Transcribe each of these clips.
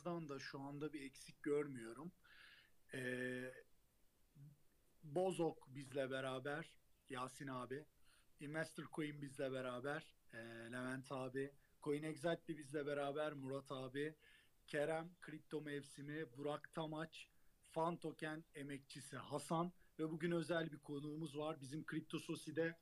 takımımızdan da şu anda bir eksik görmüyorum. Ee, Bozok bizle beraber, Yasin abi. Investor Coin bizle beraber, e, Levent abi. Coin Exactly bizle beraber, Murat abi. Kerem, Kripto Mevsimi, Burak Tamaç, Fan Token emekçisi Hasan ve bugün özel bir konuğumuz var. Bizim Kripto Sosi'de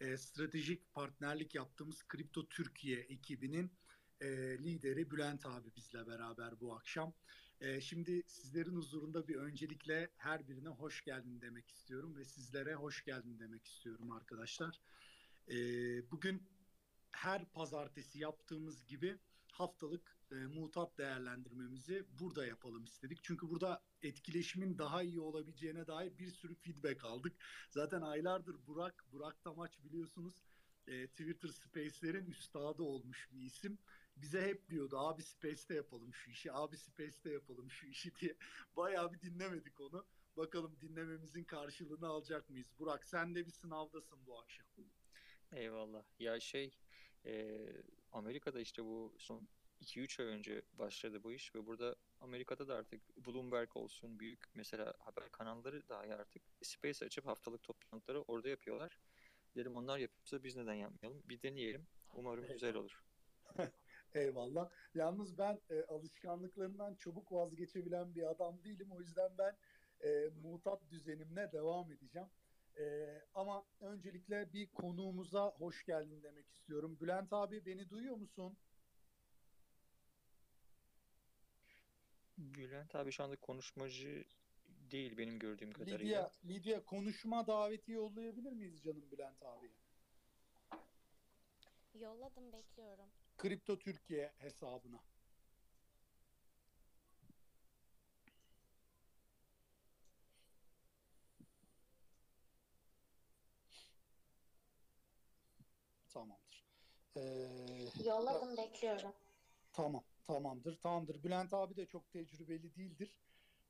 e, stratejik partnerlik yaptığımız Kripto Türkiye ekibinin e, lideri Bülent abi bizle beraber bu akşam. E, şimdi sizlerin huzurunda bir öncelikle her birine hoş geldin demek istiyorum ve sizlere hoş geldin demek istiyorum arkadaşlar. E, bugün her pazartesi yaptığımız gibi haftalık e, mutat değerlendirmemizi burada yapalım istedik. Çünkü burada etkileşimin daha iyi olabileceğine dair bir sürü feedback aldık. Zaten aylardır Burak, Burak Tamaç biliyorsunuz e, Twitter Space'lerin üstadı olmuş bir isim. Bize hep diyordu abi Space'te yapalım şu işi, abi Space'te yapalım şu işi diye. Bayağı bir dinlemedik onu. Bakalım dinlememizin karşılığını alacak mıyız? Burak sen de bir sınavdasın bu akşam. Eyvallah. Ya şey e, Amerika'da işte bu son 2-3 ay önce başladı bu iş ve burada Amerika'da da artık Bloomberg olsun büyük mesela haber kanalları dahi artık space açıp haftalık toplantıları orada yapıyorlar. Dedim onlar yapıyorsa biz neden yapmayalım? Bir deneyelim. Umarım güzel olur. Eyvallah. Yalnız ben e, alışkanlıklarından çabuk vazgeçebilen bir adam değilim. O yüzden ben e, mutat düzenimle devam edeceğim. E, ama öncelikle bir konuğumuza hoş geldin demek istiyorum. Bülent abi beni duyuyor musun? Bülent abi şu anda konuşmacı değil benim gördüğüm kadarıyla. Lidya, Lidya konuşma daveti yollayabilir miyiz canım Bülent abiye? Yolladım bekliyorum. Kripto Türkiye hesabına. Tamamdır. Ee, Yolladım bekliyorum. Tamam, tamamdır, tamamdır. Bülent abi de çok tecrübeli değildir.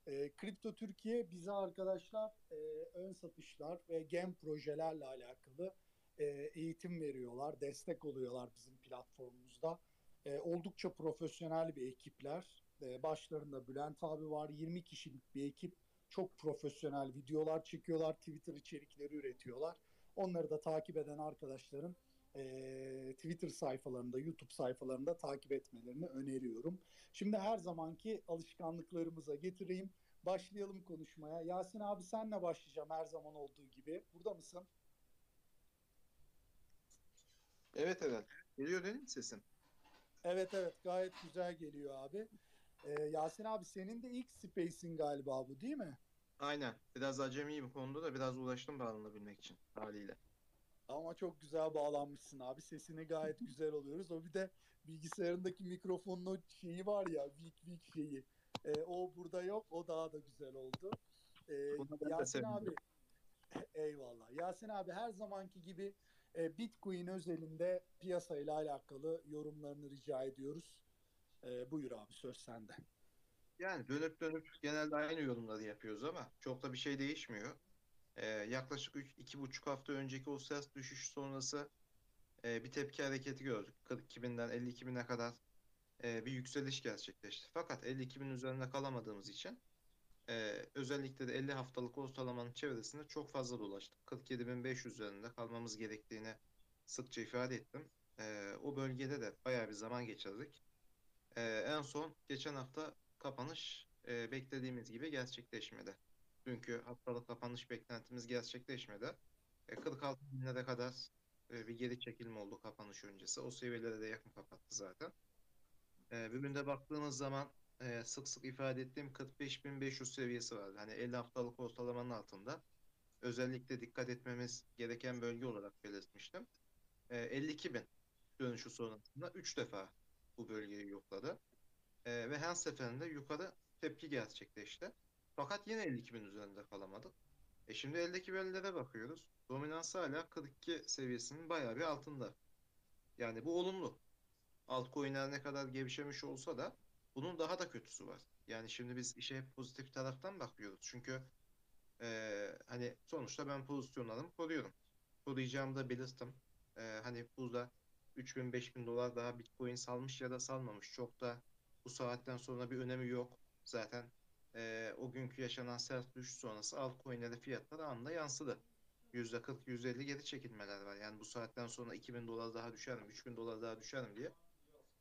E, Kripto Türkiye bize arkadaşlar e, ön satışlar ve gem projelerle alakalı e, eğitim veriyorlar, destek oluyorlar bizim platformumuzda. E, oldukça profesyonel bir ekipler. E, başlarında Bülent abi var, 20 kişilik bir ekip. Çok profesyonel videolar çekiyorlar, Twitter içerikleri üretiyorlar. Onları da takip eden arkadaşların e, Twitter sayfalarında, YouTube sayfalarında takip etmelerini öneriyorum. Şimdi her zamanki alışkanlıklarımıza getireyim. Başlayalım konuşmaya. Yasin abi senle başlayacağım her zaman olduğu gibi. Burada mısın? Evet evet. Geliyor değil mi sesim? Evet evet gayet güzel geliyor abi. Ee, Yasin abi senin de ilk Space'in galiba bu değil mi? Aynen. Biraz acemiyim konuda da biraz uğraştım bağlanabilmek için haliyle. Ama çok güzel bağlanmışsın abi. Sesini gayet güzel oluyoruz. O bir de bilgisayarındaki mikrofonun o şeyi var ya, weak weak şeyi. Ee, o burada yok. O daha da güzel oldu. Ee, Yasin abi eyvallah. Yasin abi her zamanki gibi e, Bitcoin özelinde piyasayla alakalı yorumlarını rica ediyoruz. Ee, buyur abi söz sende. Yani dönüp dönüp genelde aynı yorumları yapıyoruz ama çok da bir şey değişmiyor. Ee, yaklaşık üç, iki buçuk hafta önceki o sert düşüş sonrası e, bir tepki hareketi gördük. 42 binden 52 bine kadar e, bir yükseliş gerçekleşti. Fakat 52 bin üzerinde kalamadığımız için e, özellikle de 50 haftalık ortalamanın çevresinde çok fazla dolaştık. 47.500 üzerinde kalmamız gerektiğini sıkça ifade ettim. E, o bölgede de bayağı bir zaman geçirdik. E, en son geçen hafta kapanış e, beklediğimiz gibi gerçekleşmedi. Çünkü haftalık kapanış beklentimiz gerçekleşmedi. E, 46 binlere kadar e, bir geri çekilme oldu kapanış öncesi. O seviyelere de yakın kapattı zaten. E, bugün de baktığımız zaman e, sık sık ifade ettiğim 45.500 seviyesi vardı. Hani 50 haftalık ortalamanın altında. Özellikle dikkat etmemiz gereken bölge olarak belirtmiştim. E, 52.000 dönüşü sonrasında 3 defa bu bölgeyi yokladı. E, ve her seferinde yukarı tepki gerçekleşti. Fakat yine 52 bin üzerinde kalamadık. E şimdi eldeki verilere bakıyoruz. Dominans hala 42 seviyesinin bayağı bir altında. Yani bu olumlu. Altcoin'ler ne kadar gevşemiş olsa da bunun daha da kötüsü var. Yani şimdi biz işe hep pozitif taraftan bakıyoruz. Çünkü e, hani sonuçta ben pozisyonlarımı koruyorum. Koruyacağımı da belirttim. E, hani burada 3000-5000 dolar daha Bitcoin salmış ya da salmamış çok da Bu saatten sonra bir önemi yok. Zaten e, o günkü yaşanan sert düşüş sonrası altcoin'lere fiyatlar anında yansıdı. %40, %50 geri çekilmeler var. Yani bu saatten sonra 2000 dolar daha düşer mi, 3000 dolar daha düşer mi diye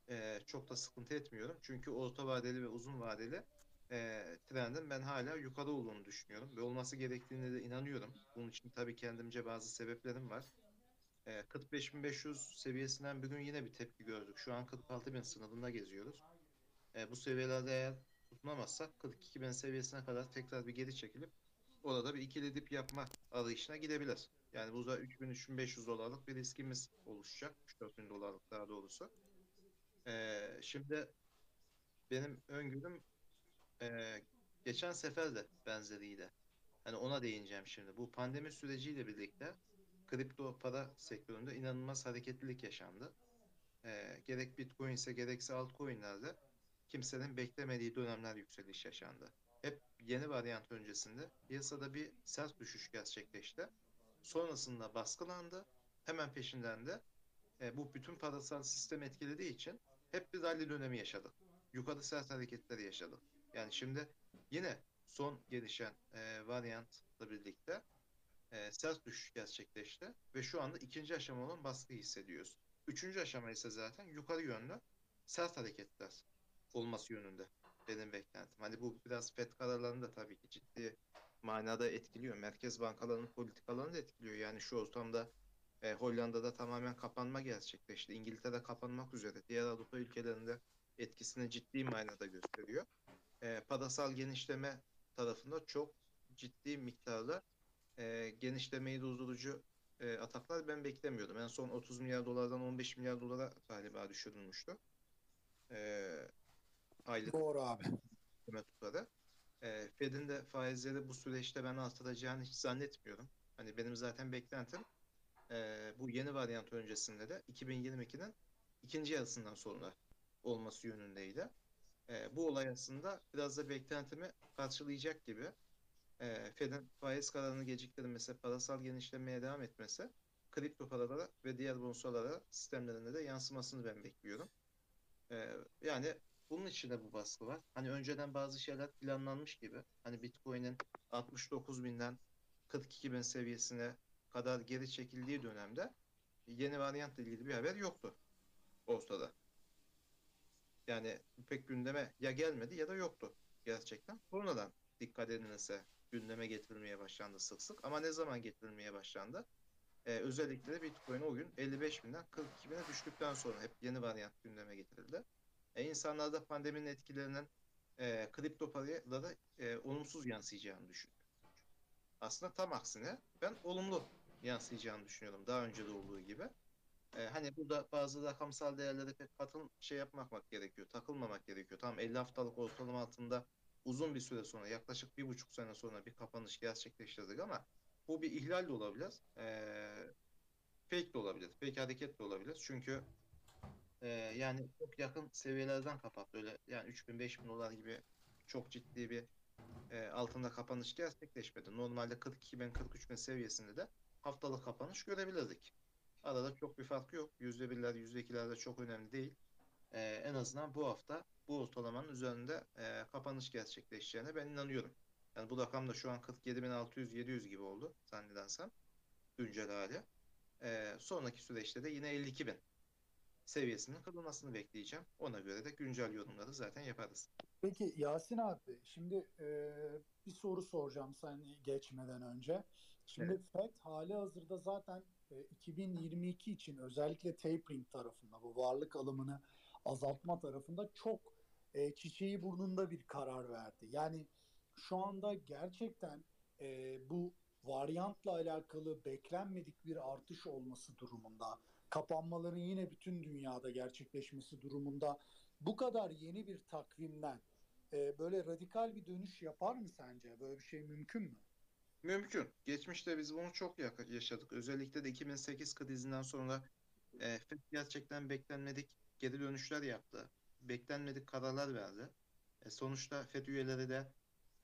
e, çok da sıkıntı etmiyorum. Çünkü orta vadeli ve uzun vadeli e, trendin ben hala yukarı olduğunu düşünüyorum ve olması gerektiğine de inanıyorum. Bunun için tabii kendimce bazı sebeplerim var. E, 45.500 seviyesinden bir gün yine bir tepki gördük. Şu an 46.000 sınırında geziyoruz. E, bu seviyelerde eğer tutunamazsak 42.000 seviyesine kadar tekrar bir geri çekilip orada bir ikili dip yapma arayışına gidebilir. Yani burada 3000-3500 dolarlık bir riskimiz oluşacak. 3-4000 dolarlık daha doğrusu. Ee, şimdi benim öngörüm e, geçen sefer de benzeriydi. Hani ona değineceğim şimdi. Bu pandemi süreciyle birlikte kripto para sektöründe inanılmaz hareketlilik yaşandı. Ee, gerek Bitcoin ise gerekse altcoin'lerde kimsenin beklemediği dönemler yükseliş yaşandı. Hep yeni varyant öncesinde piyasada bir sert düşüş gerçekleşti. Sonrasında baskılandı. Hemen peşinden de e, bu bütün parasal sistem etkilediği için hep bir rally dönemi yaşadık. Yukarı sert hareketleri yaşadık. Yani şimdi yine son gelişen e, varyantla birlikte e, sert düşüş gerçekleşti ve şu anda ikinci aşama olan baskı hissediyoruz. Üçüncü aşama ise zaten yukarı yönlü sert hareketler olması yönünde benim beklentim. Hani bu biraz FED kararlarını da tabii ki ciddi manada etkiliyor. Merkez bankalarının politikalarını da etkiliyor. Yani şu ortamda e, Hollanda'da tamamen kapanma gerçekleşti. İngiltere kapanmak üzere. Diğer Avrupa ülkelerinde etkisini ciddi manada gösteriyor. E, parasal genişleme tarafında çok ciddi miktarda e, genişlemeyi durdurucu e, ataklar ben beklemiyordum. En son 30 milyar dolardan 15 milyar dolara galiba düşürülmüştü. E, aylık Doğru abi. tutarı. E, Fed'in de faizleri bu süreçte ben artıracağını hiç zannetmiyorum. Hani benim zaten beklentim e, bu yeni varyant öncesinde de 2022'nin ikinci yarısından sonra olması yönündeydi. E, bu olay aslında biraz da beklentimi karşılayacak gibi. E, Fed'in faiz kararını geciktirmesi, parasal genişlemeye devam etmesi kripto paralara ve diğer borsalara sistemlerinde de yansımasını ben bekliyorum. E, yani bunun içinde bu baskı var. Hani önceden bazı şeyler planlanmış gibi. Hani Bitcoin'in 69 binden 42 bin seviyesine kadar geri çekildiği dönemde yeni varyantla ilgili bir haber yoktu ortada. Yani pek gündeme ya gelmedi ya da yoktu gerçekten. Sonradan dikkat edilirse gündeme getirilmeye başlandı sık sık. Ama ne zaman getirilmeye başlandı? Ee, özellikle de Bitcoin o gün 55 binden 42 bine düştükten sonra hep yeni varyant gündeme getirildi. E, insanlar da pandeminin etkilerinin e, kripto paralara e, olumsuz yansıyacağını düşünüyor. Aslında tam aksine ben olumlu yansıyacağını düşünüyorum daha önce de olduğu gibi. E, hani burada bazı rakamsal değerlere pek katıl şey yapmamak gerekiyor, takılmamak gerekiyor. Tamam 50 haftalık ortalama altında uzun bir süre sonra yaklaşık bir buçuk sene sonra bir kapanış gerçekleştirdik ama bu bir ihlal de olabilir. E, fake de olabilir. Fake hareket de olabilir. Çünkü e, yani çok yakın seviyelerden kapattı. Öyle yani 3000 5000 dolar gibi çok ciddi bir e, altında kapanış gerçekleşmedi. Normalde 42 bin 43 bin seviyesinde de haftalık kapanış görebilirdik. Arada çok bir fark yok. %1'ler %2'ler de çok önemli değil. E, en azından bu hafta bu ortalamanın üzerinde e, kapanış gerçekleşeceğine ben inanıyorum. Yani bu rakam da şu an 47.600-700 gibi oldu zannedersem. Güncel hali. E, sonraki süreçte de yine 52 bin seviyesinin kırılmasını bekleyeceğim. Ona göre de güncel yorumları zaten yaparız. Peki Yasin abi şimdi e, bir soru soracağım sen geçmeden önce. Şimdi FED hali hazırda zaten e, 2022 için özellikle tapering tarafında bu varlık alımını azaltma tarafında çok e, çiçeği burnunda bir karar verdi. Yani şu anda gerçekten e, bu varyantla alakalı beklenmedik bir artış olması durumunda, kapanmaların yine bütün dünyada gerçekleşmesi durumunda bu kadar yeni bir takvimden e, böyle radikal bir dönüş yapar mı sence? Böyle bir şey mümkün mü? Mümkün. Geçmişte biz bunu çok yaşadık. Özellikle de 2008 krizinden sonra e, FED gerçekten beklenmedik geri dönüşler yaptı. Beklenmedik kararlar verdi. E, sonuçta FED üyeleri de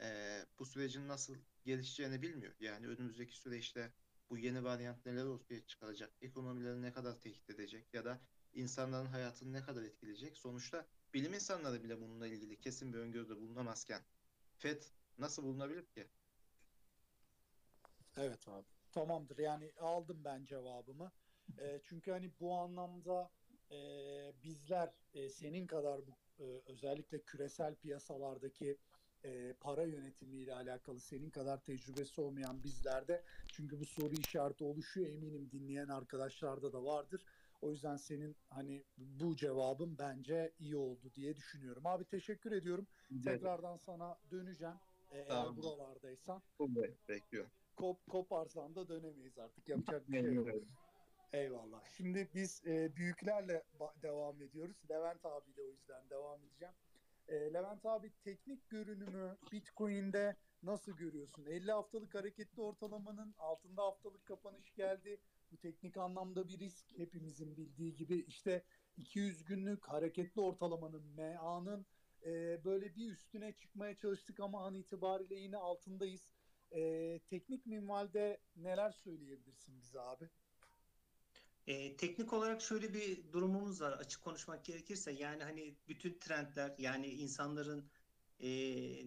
e, bu sürecin nasıl gelişeceğini bilmiyor. Yani önümüzdeki süreçte bu yeni varyant neler ortaya çıkaracak, ekonomileri ne kadar tehdit edecek ya da insanların hayatını ne kadar etkileyecek. Sonuçta bilim insanları bile bununla ilgili kesin bir öngörüde bulunamazken FED nasıl bulunabilir ki? Evet abi. Tamamdır. Yani aldım ben cevabımı. E, çünkü hani bu anlamda e, bizler e, senin kadar bu e, özellikle küresel piyasalardaki e, para yönetimiyle alakalı senin kadar tecrübesi olmayan bizlerde çünkü bu soru işareti oluşuyor eminim dinleyen arkadaşlarda da vardır. O yüzden senin hani bu cevabın bence iyi oldu diye düşünüyorum. Abi teşekkür ediyorum. Tekrardan sana döneceğim. E, eğer Tamam. buralardaysan. Evet, bekliyorum. Kop, koparsan da dönemeyiz artık. Yapacak bir şey yok. Eyvallah. Şimdi biz e, büyüklerle devam ediyoruz. Levent abiyle o yüzden devam edeceğim. E, Levent abi teknik görünümü Bitcoin'de nasıl görüyorsun? 50 haftalık hareketli ortalamanın altında haftalık kapanış geldi. Bu teknik anlamda bir risk. Hepimizin bildiği gibi işte 200 günlük hareketli ortalamanın MA'nın e, böyle bir üstüne çıkmaya çalıştık ama an itibariyle yine altındayız. E, teknik minvalde neler söyleyebilirsin bize abi? E, teknik olarak şöyle bir durumumuz var açık konuşmak gerekirse yani hani bütün trendler yani insanların e,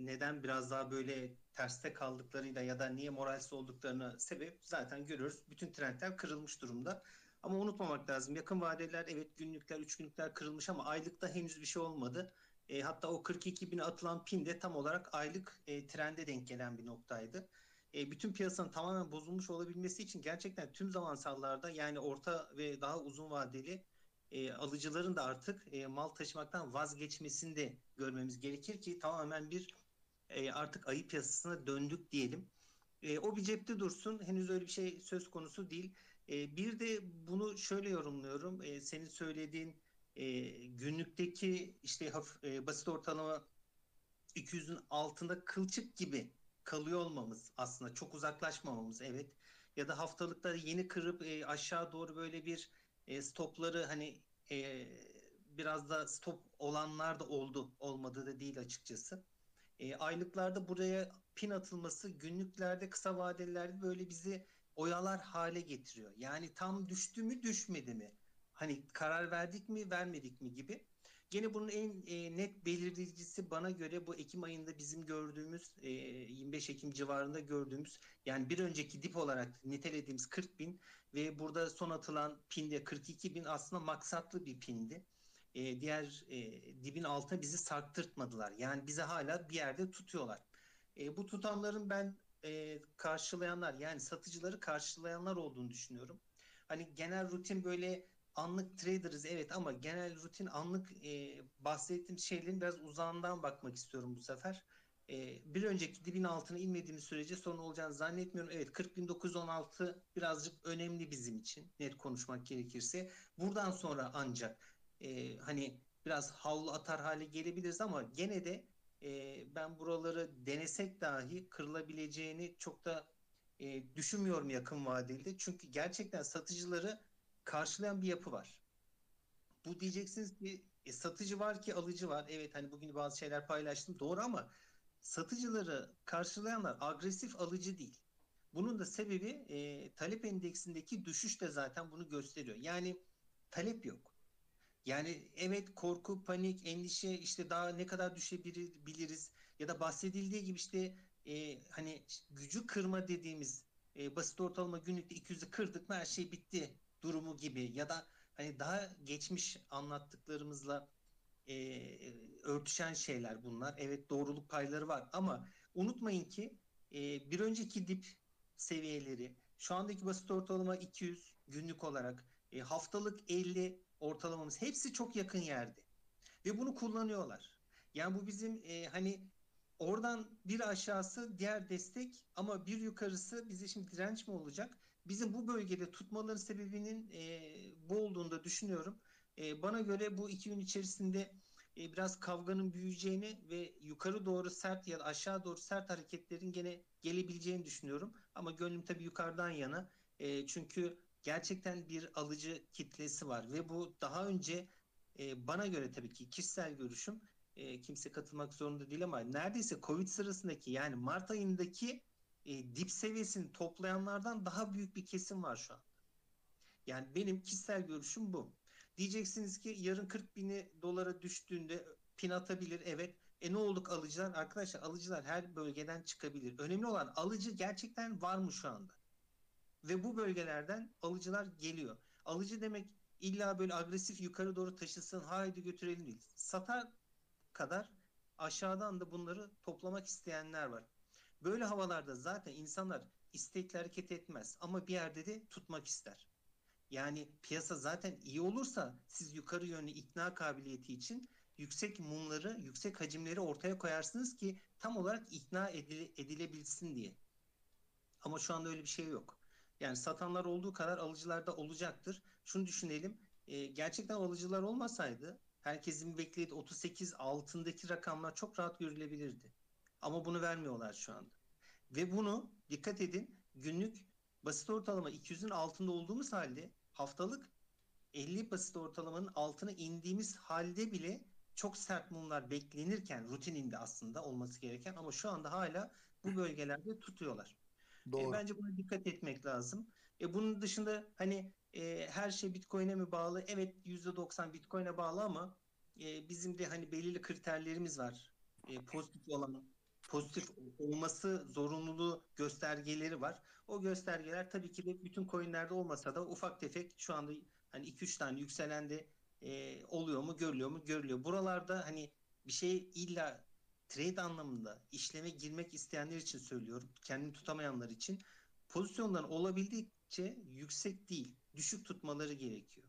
neden biraz daha böyle terste kaldıklarıyla ya da niye moralsiz olduklarını sebep zaten görüyoruz. Bütün trendler kırılmış durumda. Ama unutmamak lazım yakın vadeler evet günlükler, üç günlükler kırılmış ama aylıkta henüz bir şey olmadı. E, hatta o 42 bine atılan pin de tam olarak aylık e, trende denk gelen bir noktaydı e, bütün piyasanın tamamen bozulmuş olabilmesi için gerçekten tüm zamansallarda yani orta ve daha uzun vadeli e, alıcıların da artık e, mal taşımaktan vazgeçmesini de görmemiz gerekir ki tamamen bir e, artık ayı piyasasına döndük diyelim. E, o bir cepte dursun. Henüz öyle bir şey söz konusu değil. E, bir de bunu şöyle yorumluyorum. E, senin söylediğin e, günlükteki işte hafif, e, basit ortalama 200'ün altında kılçık gibi kalıyor olmamız aslında çok uzaklaşmamamız evet ya da haftalıkları yeni kırıp e, aşağı doğru böyle bir e, stopları hani e, biraz da stop olanlar da oldu olmadı da değil açıkçası. E, aylıklarda buraya pin atılması günlüklerde kısa vadelilerde böyle bizi oyalar hale getiriyor. Yani tam düştü mü düşmedi mi? Hani karar verdik mi vermedik mi gibi. Gene bunun en e, net belirleyicisi bana göre bu Ekim ayında bizim gördüğümüz e, 25 Ekim civarında gördüğümüz yani bir önceki dip olarak nitelediğimiz 40 bin ve burada son atılan pinde 42 bin aslında maksatlı bir pindi. E, diğer e, dibin altına bizi sarktırtmadılar. Yani bizi hala bir yerde tutuyorlar. E, bu tutanların ben e, karşılayanlar yani satıcıları karşılayanlar olduğunu düşünüyorum. Hani genel rutin böyle anlık traderız evet ama genel rutin anlık e, bahsettiğim şeylerin biraz uzağından bakmak istiyorum bu sefer. E, bir önceki dibin altına inmediğimiz sürece sorun olacağını zannetmiyorum. Evet 40.916 birazcık önemli bizim için net konuşmak gerekirse. Buradan sonra ancak e, hani biraz havlu atar hale gelebiliriz ama gene de e, ben buraları denesek dahi kırılabileceğini çok da e, düşünmüyorum yakın vadeli. Çünkü gerçekten satıcıları karşılayan bir yapı var. Bu diyeceksiniz ki e, satıcı var ki alıcı var. Evet hani bugün bazı şeyler paylaştım doğru ama satıcıları karşılayanlar agresif alıcı değil. Bunun da sebebi e, talep endeksindeki düşüş de zaten bunu gösteriyor. Yani talep yok. Yani evet korku, panik, endişe işte daha ne kadar düşebiliriz ya da bahsedildiği gibi işte e, hani gücü kırma dediğimiz e, basit ortalama günlükte 200'ü kırdık mı her şey bitti durumu gibi ya da hani daha geçmiş anlattıklarımızla e, örtüşen şeyler bunlar. Evet doğruluk payları var ama unutmayın ki e, bir önceki dip seviyeleri şu andaki basit ortalama 200 günlük olarak e, haftalık 50 ortalamamız hepsi çok yakın yerde ve bunu kullanıyorlar. Yani bu bizim e, hani oradan bir aşağısı diğer destek ama bir yukarısı bize şimdi direnç mi olacak? Bizim bu bölgede tutmaların sebebinin e, bu olduğunu da düşünüyorum. E, bana göre bu iki gün içerisinde e, biraz kavganın büyüyeceğini ve yukarı doğru sert ya da aşağı doğru sert hareketlerin gene gelebileceğini düşünüyorum. Ama gönlüm tabii yukarıdan yana. E, çünkü gerçekten bir alıcı kitlesi var ve bu daha önce e, bana göre tabii ki kişisel görüşüm e, kimse katılmak zorunda değil ama neredeyse Covid sırasındaki yani Mart ayındaki e, dip seviyesini toplayanlardan daha büyük bir kesim var şu an. Yani benim kişisel görüşüm bu. Diyeceksiniz ki yarın 40 bini dolara düştüğünde pin atabilir. Evet. E ne olduk alıcılar? Arkadaşlar alıcılar her bölgeden çıkabilir. Önemli olan alıcı gerçekten var mı şu anda? Ve bu bölgelerden alıcılar geliyor. Alıcı demek illa böyle agresif yukarı doğru taşısın haydi götürelim değil. Satar kadar aşağıdan da bunları toplamak isteyenler var. Böyle havalarda zaten insanlar istekli hareket etmez ama bir yerde de tutmak ister. Yani piyasa zaten iyi olursa siz yukarı yönlü ikna kabiliyeti için yüksek mumları, yüksek hacimleri ortaya koyarsınız ki tam olarak ikna edile- edilebilsin diye. Ama şu anda öyle bir şey yok. Yani satanlar olduğu kadar alıcılar da olacaktır. Şunu düşünelim. e, gerçekten alıcılar olmasaydı herkesin beklediği 38 altındaki rakamlar çok rahat görülebilirdi. Ama bunu vermiyorlar şu anda. Ve bunu dikkat edin günlük basit ortalama 200'ün altında olduğumuz halde haftalık 50 basit ortalamanın altına indiğimiz halde bile çok sert mumlar beklenirken rutininde aslında olması gereken ama şu anda hala bu bölgelerde tutuyorlar. E, Doğru. bence buna dikkat etmek lazım. E, bunun dışında hani e, her şey Bitcoin'e mi bağlı? Evet %90 Bitcoin'e bağlı ama e, bizim de hani belirli kriterlerimiz var. E, pozitif olan pozitif olması zorunluluğu göstergeleri var. O göstergeler tabii ki de bütün coinlerde olmasa da ufak tefek şu anda hani 2-3 tane yükselen de e, oluyor mu görülüyor mu görülüyor. Buralarda hani bir şey illa trade anlamında işleme girmek isteyenler için söylüyorum. Kendini tutamayanlar için pozisyonların olabildiğince yüksek değil, düşük tutmaları gerekiyor.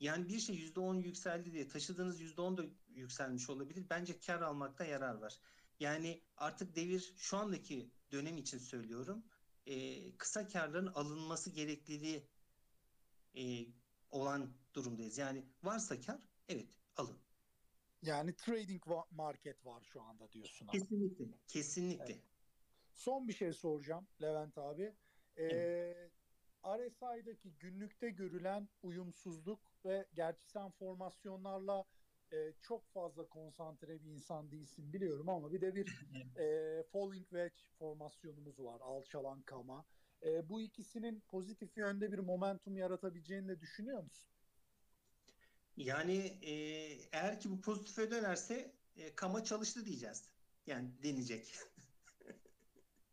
Yani bir şey %10 yükseldi diye taşıdığınız %10 da yükselmiş olabilir. Bence kar almakta yarar var. Yani artık devir şu andaki dönem için söylüyorum. e, kısa karların alınması gerekliliği e, olan durumdayız. Yani varsa kar evet alın. Yani trading market var şu anda diyorsun abi. Kesinlikle. Kesinlikle. Evet. Son bir şey soracağım Levent abi. Ee, RSI'daki günlükte görülen uyumsuzluk ve gerçi sen formasyonlarla e, çok fazla konsantre bir insan değilsin biliyorum ama bir de bir e, falling wedge formasyonumuz var. Alçalan kama. E, bu ikisinin pozitif yönde bir momentum yaratabileceğini de düşünüyor musun? Yani e, eğer ki bu pozitife dönerse e, kama çalıştı diyeceğiz. Yani deneyecek.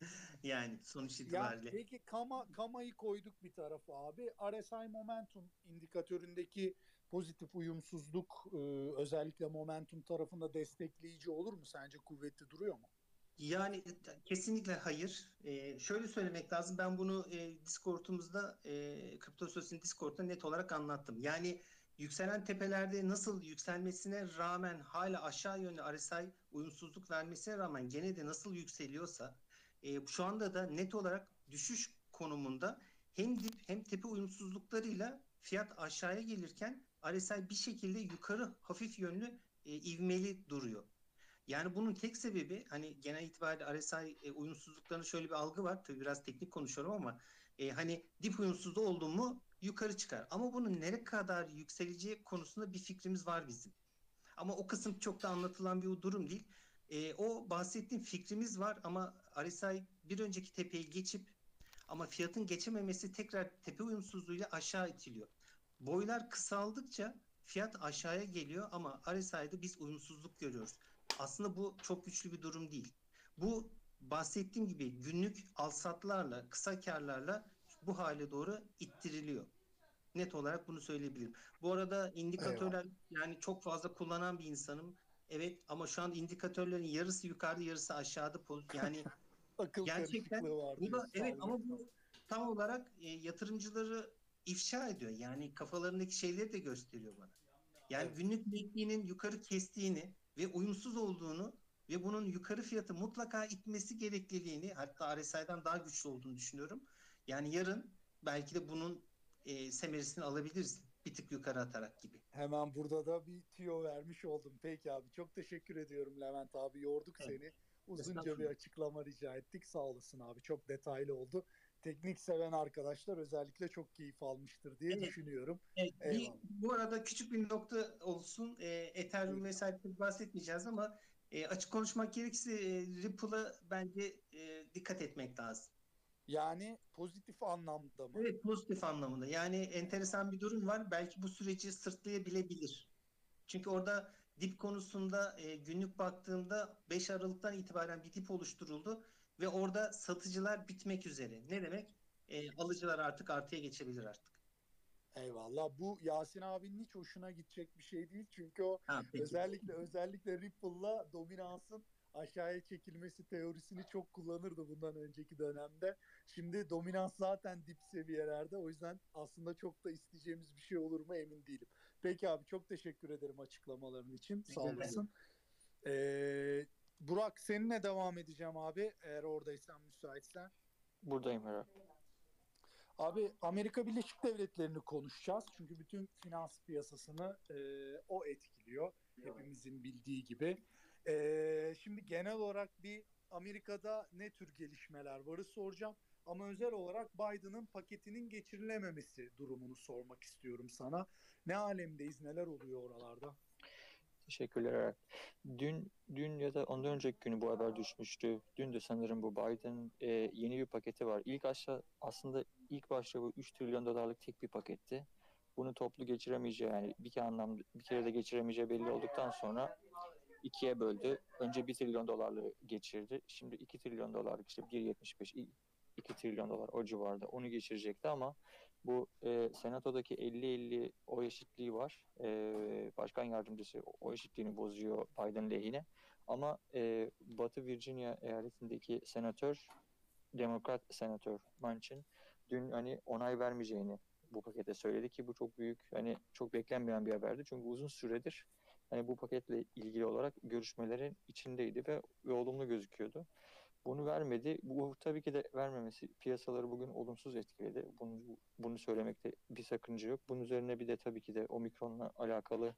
yani sonuç Ya itibariyle. peki kama kamayı koyduk bir tarafa abi. RSI momentum indikatöründeki pozitif uyumsuzluk e, özellikle momentum tarafında destekleyici olur mu? Sence kuvvetli duruyor mu? Yani e, kesinlikle hayır. Ee, şöyle söylemek lazım. Ben bunu e, Discord'umuzda, e, Kripto Sözü'nün Discord'da net olarak anlattım. Yani yükselen tepelerde nasıl yükselmesine rağmen hala aşağı yönlü RSI uyumsuzluk vermesine rağmen gene de nasıl yükseliyorsa e, şu anda da net olarak düşüş konumunda hem dip hem tepe uyumsuzluklarıyla fiyat aşağıya gelirken RSI bir şekilde yukarı hafif yönlü e, ivmeli duruyor. Yani bunun tek sebebi hani genel itibariyle RSI e, uyumsuzluklarının şöyle bir algı var. Tabii biraz teknik konuşuyorum ama e, hani dip uyumsuzluğu oldu mu yukarı çıkar. Ama bunun ne kadar yükseleceği konusunda bir fikrimiz var bizim. Ama o kısım çok da anlatılan bir durum değil. E, o bahsettiğim fikrimiz var ama RSI bir önceki tepeyi geçip ama fiyatın geçememesi tekrar tepe uyumsuzluğuyla aşağı itiliyor. Boylar kısaldıkça fiyat aşağıya geliyor ama RSI'de biz uyumsuzluk görüyoruz. Aslında bu çok güçlü bir durum değil. Bu bahsettiğim gibi günlük alsatlarla, kısa karlarla bu hale doğru ittiriliyor. Net olarak bunu söyleyebilirim. Bu arada indikatörler yani çok fazla kullanan bir insanım. Evet ama şu an indikatörlerin yarısı yukarıda yarısı aşağıda. Yani Akıl Gerçekten bu da evet ama bu tam olarak e, yatırımcıları ifşa ediyor. Yani kafalarındaki şeyleri de gösteriyor bana. Yani Evet. günlük bildiğinin yukarı kestiğini ve uyumsuz olduğunu ve bunun yukarı fiyatı mutlaka itmesi gerekliliğini hatta RSI'den daha güçlü olduğunu düşünüyorum. Yani yarın belki de bunun e, semeresini alabiliriz bir tık yukarı atarak gibi. Hemen burada da bir tüyo vermiş oldum. Peki abi çok teşekkür ediyorum Levent abi. Yorduk Evet. seni. Uzunca bir açıklama rica ettik. Sağ olasın abi. Çok detaylı oldu. Teknik seven arkadaşlar özellikle çok keyif almıştır diye Evet. düşünüyorum. Evet, bir, bu arada küçük bir nokta olsun. E, Ethereum vesaire bahsetmeyeceğiz ama e, açık konuşmak gerekirse e, Ripple'a bence e, dikkat etmek lazım. Yani pozitif anlamda mı? Evet pozitif anlamında. Yani enteresan bir durum var. Belki bu süreci sırtlayabilebilir. Çünkü orada dip konusunda e, günlük baktığımda 5 Aralık'tan itibaren bir dip oluşturuldu ve orada satıcılar bitmek üzere. Ne demek? E, alıcılar artık artıya geçebilir artık. Eyvallah. Bu Yasin abinin hiç hoşuna gidecek bir şey değil. Çünkü o Ha, peki. özellikle özellikle Ripple'la dominansın aşağıya çekilmesi teorisini çok kullanırdı bundan önceki dönemde. Şimdi dominans zaten dip seviyelerde. O yüzden aslında çok da isteyeceğimiz bir şey olur mu emin değilim. Peki abi çok teşekkür ederim açıklamaların için. Sağ olasın. Ee, Burak seninle devam edeceğim abi eğer oradaysan müsaitsen. Buradayım herhalde. Abi Amerika Birleşik Devletleri'ni konuşacağız. Çünkü bütün finans piyasasını e, o etkiliyor. Hepimizin bildiği gibi. E, şimdi genel olarak bir Amerika'da ne tür gelişmeler varı soracağım. Ama özel olarak Biden'ın paketinin geçirilememesi durumunu sormak istiyorum sana. Ne alemdeyiz, neler oluyor oralarda? Teşekkürler. Dün, dün ya da ondan önceki günü bu haber düşmüştü. Dün de sanırım bu Biden e, yeni bir paketi var. İlk aşağı aslında ilk başta bu 3 trilyon dolarlık tek bir paketti. Bunu toplu geçiremeyeceği yani bir kere anlamda bir kere de geçiremeyeceği belli olduktan sonra ikiye böldü. Önce 1 trilyon dolarlığı geçirdi. Şimdi 2 trilyon dolarlık işte 1.75 2 trilyon dolar o civarda onu geçirecekti ama bu e, senatodaki 50-50 o eşitliği var. E, başkan yardımcısı o eşitliğini bozuyor Biden lehine. Ama e, Batı Virginia eyaletindeki senatör, Demokrat senatör Manchin dün hani onay vermeyeceğini bu pakete söyledi ki bu çok büyük hani çok beklenmeyen bir haberdi. Çünkü uzun süredir hani bu paketle ilgili olarak görüşmelerin içindeydi ve, ve olumlu gözüküyordu. Bunu vermedi. Bu tabii ki de vermemesi piyasaları bugün olumsuz etkiledi. Bunu, bunu söylemekte bir sakınca yok. Bunun üzerine bir de tabii ki de omikronla alakalı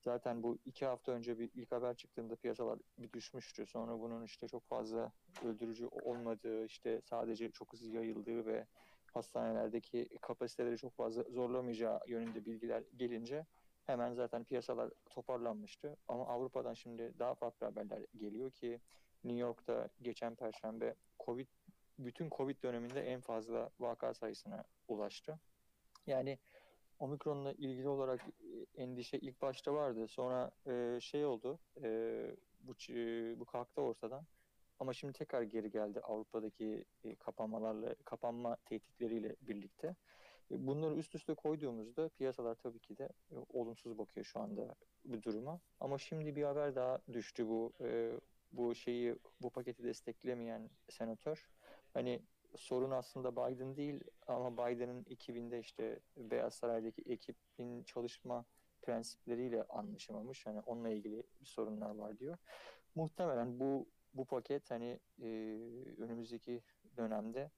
zaten bu iki hafta önce bir ilk haber çıktığında piyasalar bir düşmüştü. Sonra bunun işte çok fazla öldürücü olmadığı, işte sadece çok hızlı yayıldığı ve hastanelerdeki kapasiteleri çok fazla zorlamayacağı yönünde bilgiler gelince hemen zaten piyasalar toparlanmıştı. Ama Avrupa'dan şimdi daha farklı haberler geliyor ki New York'ta geçen perşembe Covid bütün Covid döneminde en fazla vaka sayısına ulaştı. Yani Omikron'la ilgili olarak endişe ilk başta vardı. Sonra e, şey oldu. E, bu bu kalktı ortadan. Ama şimdi tekrar geri geldi Avrupa'daki e, kapanmalarla kapanma tehditleriyle birlikte. E, bunları üst üste koyduğumuzda piyasalar tabii ki de e, olumsuz bakıyor şu anda bu duruma. Ama şimdi bir haber daha düştü bu e, bu şeyi bu paketi desteklemeyen senatör hani sorun aslında Biden değil ama Biden'ın ekibinde işte Beyaz Saray'daki ekibin çalışma prensipleriyle anlaşamamış. Hani onunla ilgili bir sorunlar var diyor. Muhtemelen bu bu paket hani e, önümüzdeki dönemde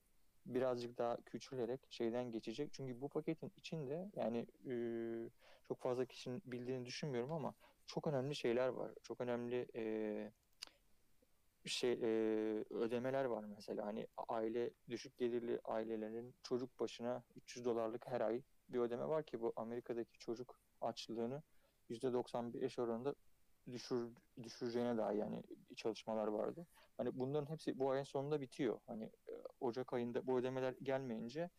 birazcık daha küçülerek şeyden geçecek. Çünkü bu paketin içinde yani e, çok fazla kişinin bildiğini düşünmüyorum ama çok önemli şeyler var. Çok önemli e, şey e, ödemeler var mesela hani aile düşük gelirli ailelerin çocuk başına 300 dolarlık her ay bir ödeme var ki bu Amerika'daki çocuk açlığını %95 oranında düşür, düşüreceğine dair yani çalışmalar vardı. Hani bunların hepsi bu ayın sonunda bitiyor. Hani Ocak ayında bu ödemeler gelmeyince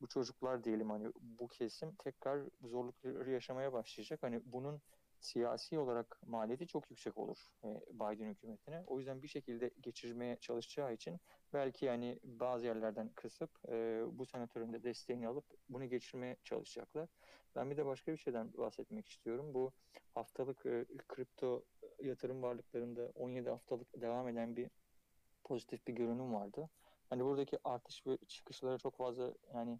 bu çocuklar diyelim hani bu kesim tekrar zorlukları yaşamaya başlayacak. Hani bunun siyasi olarak maliyeti çok yüksek olur e, Biden hükümetine. O yüzden bir şekilde geçirmeye çalışacağı için belki yani bazı yerlerden kısıp e, bu senatörün de desteğini alıp bunu geçirmeye çalışacaklar. Ben bir de başka bir şeyden bahsetmek istiyorum. Bu haftalık e, kripto yatırım varlıklarında 17 haftalık devam eden bir pozitif bir görünüm vardı. Hani buradaki artış ve çıkışlara çok fazla yani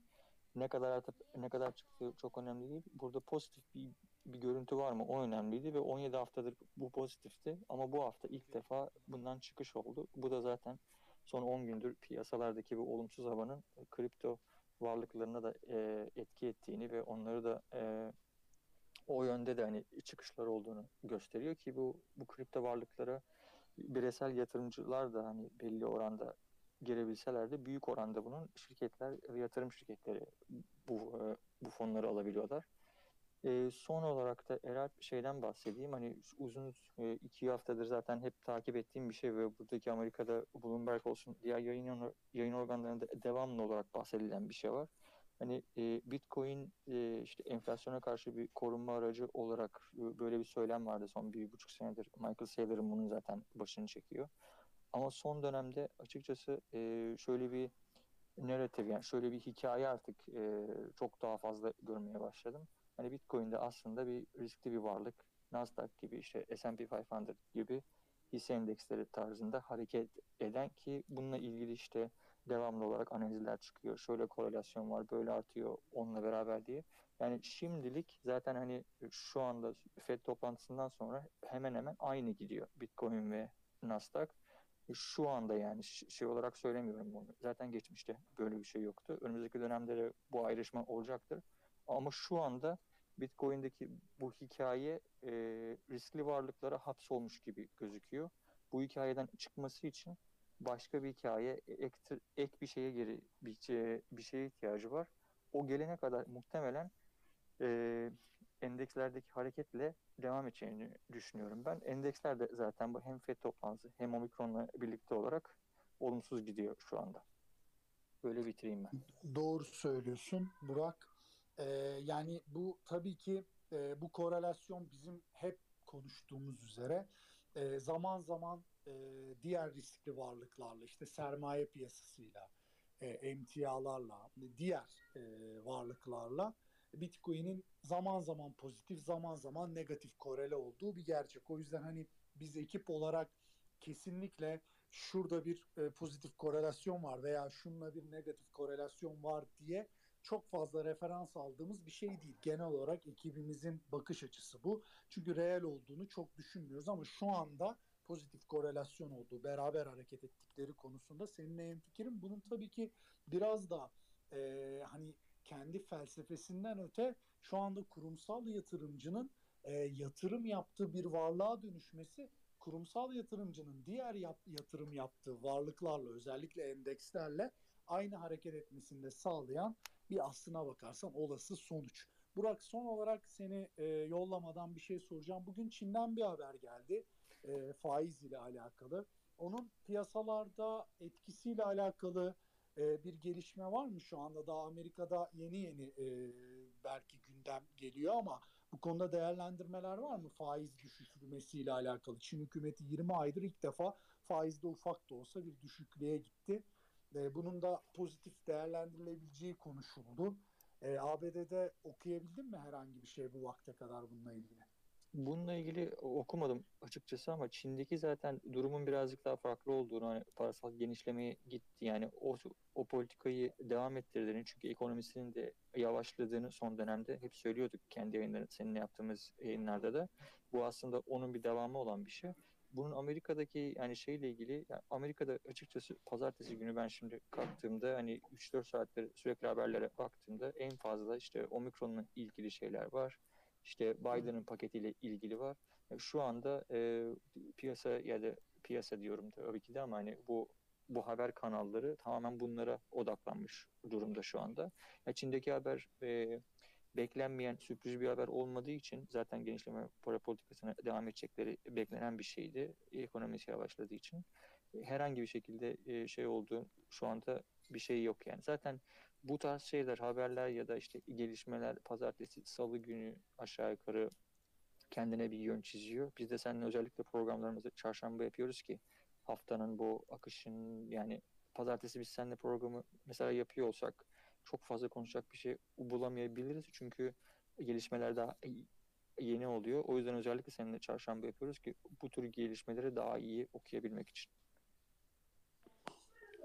ne kadar artıp ne kadar çıktığı çok önemli değil. Burada pozitif bir bir görüntü var mı? O önemliydi ve 17 haftadır bu pozitifti ama bu hafta ilk defa bundan çıkış oldu. Bu da zaten son 10 gündür piyasalardaki bu olumsuz havanın kripto varlıklarına da e, etki ettiğini ve onları da e, o yönde de hani çıkışlar olduğunu gösteriyor ki bu bu kripto varlıklara bireysel yatırımcılar da hani belli oranda girebilseler de büyük oranda bunun şirketler, yatırım şirketleri bu bu fonları alabiliyorlar. E, son olarak da eğer şeyden bahsedeyim hani uzun e, iki haftadır zaten hep takip ettiğim bir şey ve buradaki Amerika'da Bloomberg olsun diğer yayın, yayın organlarında devamlı olarak bahsedilen bir şey var. Hani e, Bitcoin e, işte enflasyona karşı bir korunma aracı olarak e, böyle bir söylem vardı son bir buçuk senedir. Michael Saylor'ın bunun zaten başını çekiyor. Ama son dönemde açıkçası e, şöyle bir narratif yani şöyle bir hikaye artık e, çok daha fazla görmeye başladım. Hani Bitcoin'de aslında bir riskli bir varlık. Nasdaq gibi işte S&P 500 gibi hisse endeksleri tarzında hareket eden ki bununla ilgili işte devamlı olarak analizler çıkıyor. Şöyle korelasyon var, böyle artıyor onunla beraber diye. Yani şimdilik zaten hani şu anda FED toplantısından sonra hemen hemen aynı gidiyor Bitcoin ve Nasdaq. Şu anda yani şey olarak söylemiyorum bunu. Zaten geçmişte böyle bir şey yoktu. Önümüzdeki dönemde de bu ayrışma olacaktır. Ama şu anda Bitcoin'deki bu hikaye e, riskli varlıklara hapsolmuş gibi gözüküyor. Bu hikayeden çıkması için başka bir hikaye, ek, ek bir şeye geri bir, bir şeye ihtiyacı var. O gelene kadar muhtemelen e, endekslerdeki hareketle devam edeceğini düşünüyorum ben. Endeksler de zaten bu hem FED toplantısı hem Omikron'la birlikte olarak olumsuz gidiyor şu anda. Böyle bitireyim ben. Doğru söylüyorsun Burak. Ee, yani bu tabii ki e, bu korelasyon bizim hep konuştuğumuz üzere e, zaman zaman e, diğer riskli varlıklarla işte sermaye piyasasıyla, e, emtialarla, diğer e, varlıklarla Bitcoin'in zaman zaman pozitif, zaman zaman negatif korele olduğu bir gerçek. O yüzden hani biz ekip olarak kesinlikle şurada bir e, pozitif korelasyon var veya şununla bir negatif korelasyon var diye çok fazla referans aldığımız bir şey değil. Genel olarak ekibimizin bakış açısı bu. Çünkü reel olduğunu çok düşünmüyoruz ama şu anda pozitif korelasyon olduğu, beraber hareket ettikleri konusunda seninle hemfikirim. Bunun tabii ki biraz da e, hani kendi felsefesinden öte şu anda kurumsal yatırımcının e, yatırım yaptığı bir varlığa dönüşmesi kurumsal yatırımcının diğer yap, yatırım yaptığı varlıklarla özellikle endekslerle aynı hareket etmesini sağlayan bir aslına bakarsan olası sonuç. Burak son olarak seni e, yollamadan bir şey soracağım. Bugün Çin'den bir haber geldi e, faiz ile alakalı. Onun piyasalarda etkisiyle alakalı e, bir gelişme var mı şu anda? Daha Amerika'da yeni yeni e, belki gündem geliyor ama bu konuda değerlendirmeler var mı? Faiz düşürmesiyle alakalı. Çin hükümeti 20 aydır ilk defa faizde ufak da olsa bir düşüklüğe gitti. E, bunun da pozitif değerlendirilebileceği konuşuldu. E, ABD'de okuyabildin mi herhangi bir şey bu vakte kadar bununla ilgili? Bununla ilgili okumadım açıkçası ama Çin'deki zaten durumun birazcık daha farklı olduğunu hani parasal genişlemeye gitti yani o o politikayı devam ettirdiğini çünkü ekonomisinin de yavaşladığını son dönemde hep söylüyorduk kendi yayınları seninle yaptığımız yayınlarda da bu aslında onun bir devamı olan bir şey. Bunun Amerika'daki yani şeyle ilgili yani Amerika'da açıkçası pazartesi günü ben şimdi kalktığımda hani 3-4 saattir sürekli haberlere baktığımda en fazla işte Omikron'la ilgili şeyler var işte Biden'ın paketiyle ilgili var. Yani şu anda e, piyasa ya da piyasa diyorum tabii ki de ama hani bu bu haber kanalları tamamen bunlara odaklanmış durumda şu anda. Ya Çin'deki haber e, beklenmeyen sürpriz bir haber olmadığı için zaten genişleme para politikasına devam edecekleri beklenen bir şeydi. Ekonomisi yavaşladığı için herhangi bir şekilde e, şey olduğu şu anda bir şey yok yani. Zaten bu tarz şeyler, haberler ya da işte gelişmeler pazartesi, salı günü aşağı yukarı kendine bir yön çiziyor. Biz de seninle özellikle programlarımızı çarşamba yapıyoruz ki haftanın bu akışın yani pazartesi biz seninle programı mesela yapıyor olsak çok fazla konuşacak bir şey bulamayabiliriz. Çünkü gelişmeler daha yeni oluyor. O yüzden özellikle seninle çarşamba yapıyoruz ki bu tür gelişmeleri daha iyi okuyabilmek için.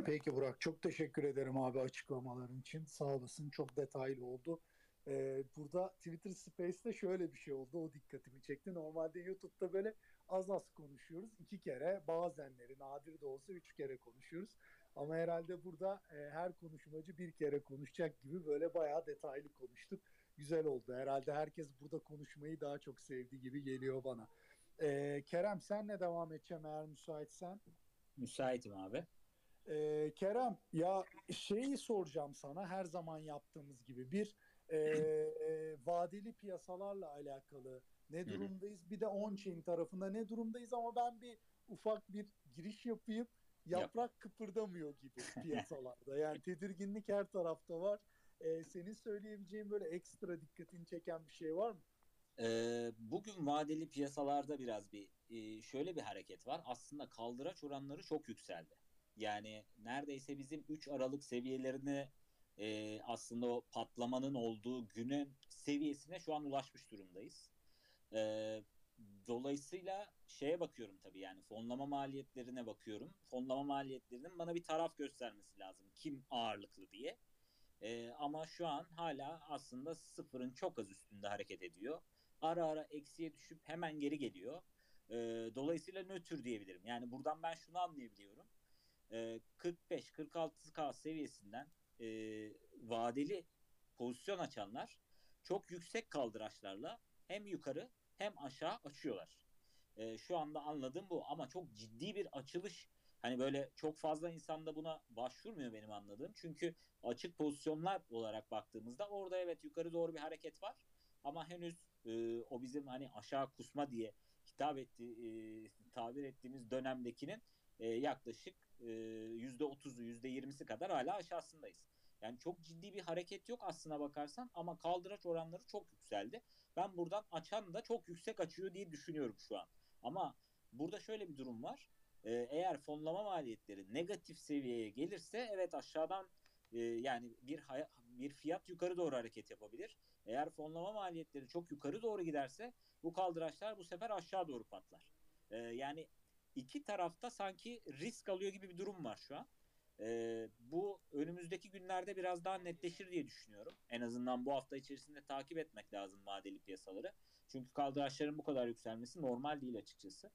Peki Burak çok teşekkür ederim abi açıklamaların için. Sağ olasın çok detaylı oldu. Ee, burada Twitter Space'te şöyle bir şey oldu o dikkatimi çekti. Normalde YouTube'da böyle az az konuşuyoruz. iki kere bazenleri nadir de olsa üç kere konuşuyoruz. Ama herhalde burada e, her konuşmacı bir kere konuşacak gibi böyle bayağı detaylı konuştuk. Güzel oldu. Herhalde herkes burada konuşmayı daha çok sevdi gibi geliyor bana. Ee, Kerem senle devam edeceğim eğer müsaitsen. Müsaitim abi. Ee, Kerem ya şeyi soracağım sana her zaman yaptığımız gibi bir Ee, vadeli piyasalarla alakalı ne durumdayız? Bir de on-chain tarafında ne durumdayız? Ama ben bir ufak bir giriş yapayım. Yaprak kıpırdamıyor gibi piyasalarda. Yani tedirginlik her tarafta var. Ee, senin söyleyebileceğin böyle ekstra dikkatini çeken bir şey var mı? Ee, bugün vadeli piyasalarda biraz bir e, şöyle bir hareket var. Aslında kaldıraç oranları çok yükseldi. Yani neredeyse bizim 3 Aralık seviyelerini e, aslında o patlamanın olduğu günün seviyesine şu an ulaşmış durumdayız. Ee, dolayısıyla şeye bakıyorum tabii yani fonlama maliyetlerine bakıyorum. Fonlama maliyetlerinin bana bir taraf göstermesi lazım. Kim ağırlıklı diye. Ee, ama şu an hala aslında sıfırın çok az üstünde hareket ediyor. Ara ara eksiye düşüp hemen geri geliyor. Ee, dolayısıyla nötr diyebilirim. Yani buradan ben şunu anlayabiliyorum. Ee, 45-46K seviyesinden e, vadeli pozisyon açanlar çok yüksek kaldıraçlarla hem yukarı hem aşağı açıyorlar. Ee, şu anda anladığım bu ama çok ciddi bir açılış hani böyle çok fazla insan da buna başvurmuyor benim anladığım. Çünkü açık pozisyonlar olarak baktığımızda orada evet yukarı doğru bir hareket var ama henüz e, o bizim hani aşağı kusma diye hitap etti e, tabir ettiğimiz dönemdekinin e, yaklaşık e, %30'u %20'si kadar hala aşağısındayız. Yani çok ciddi bir hareket yok aslına bakarsan ama kaldıraç oranları çok yükseldi. Ben buradan açan da çok yüksek açıyor diye düşünüyorum şu an. Ama burada şöyle bir durum var. Ee, eğer fonlama maliyetleri negatif seviyeye gelirse evet aşağıdan e, yani bir bir fiyat yukarı doğru hareket yapabilir. Eğer fonlama maliyetleri çok yukarı doğru giderse bu kaldıraçlar bu sefer aşağı doğru patlar. Ee, yani iki tarafta sanki risk alıyor gibi bir durum var şu an. Ee, bu önümüzdeki günlerde biraz daha netleşir diye düşünüyorum. En azından bu hafta içerisinde takip etmek lazım vadeli piyasaları. Çünkü kaldıraçların bu kadar yükselmesi normal değil açıkçası.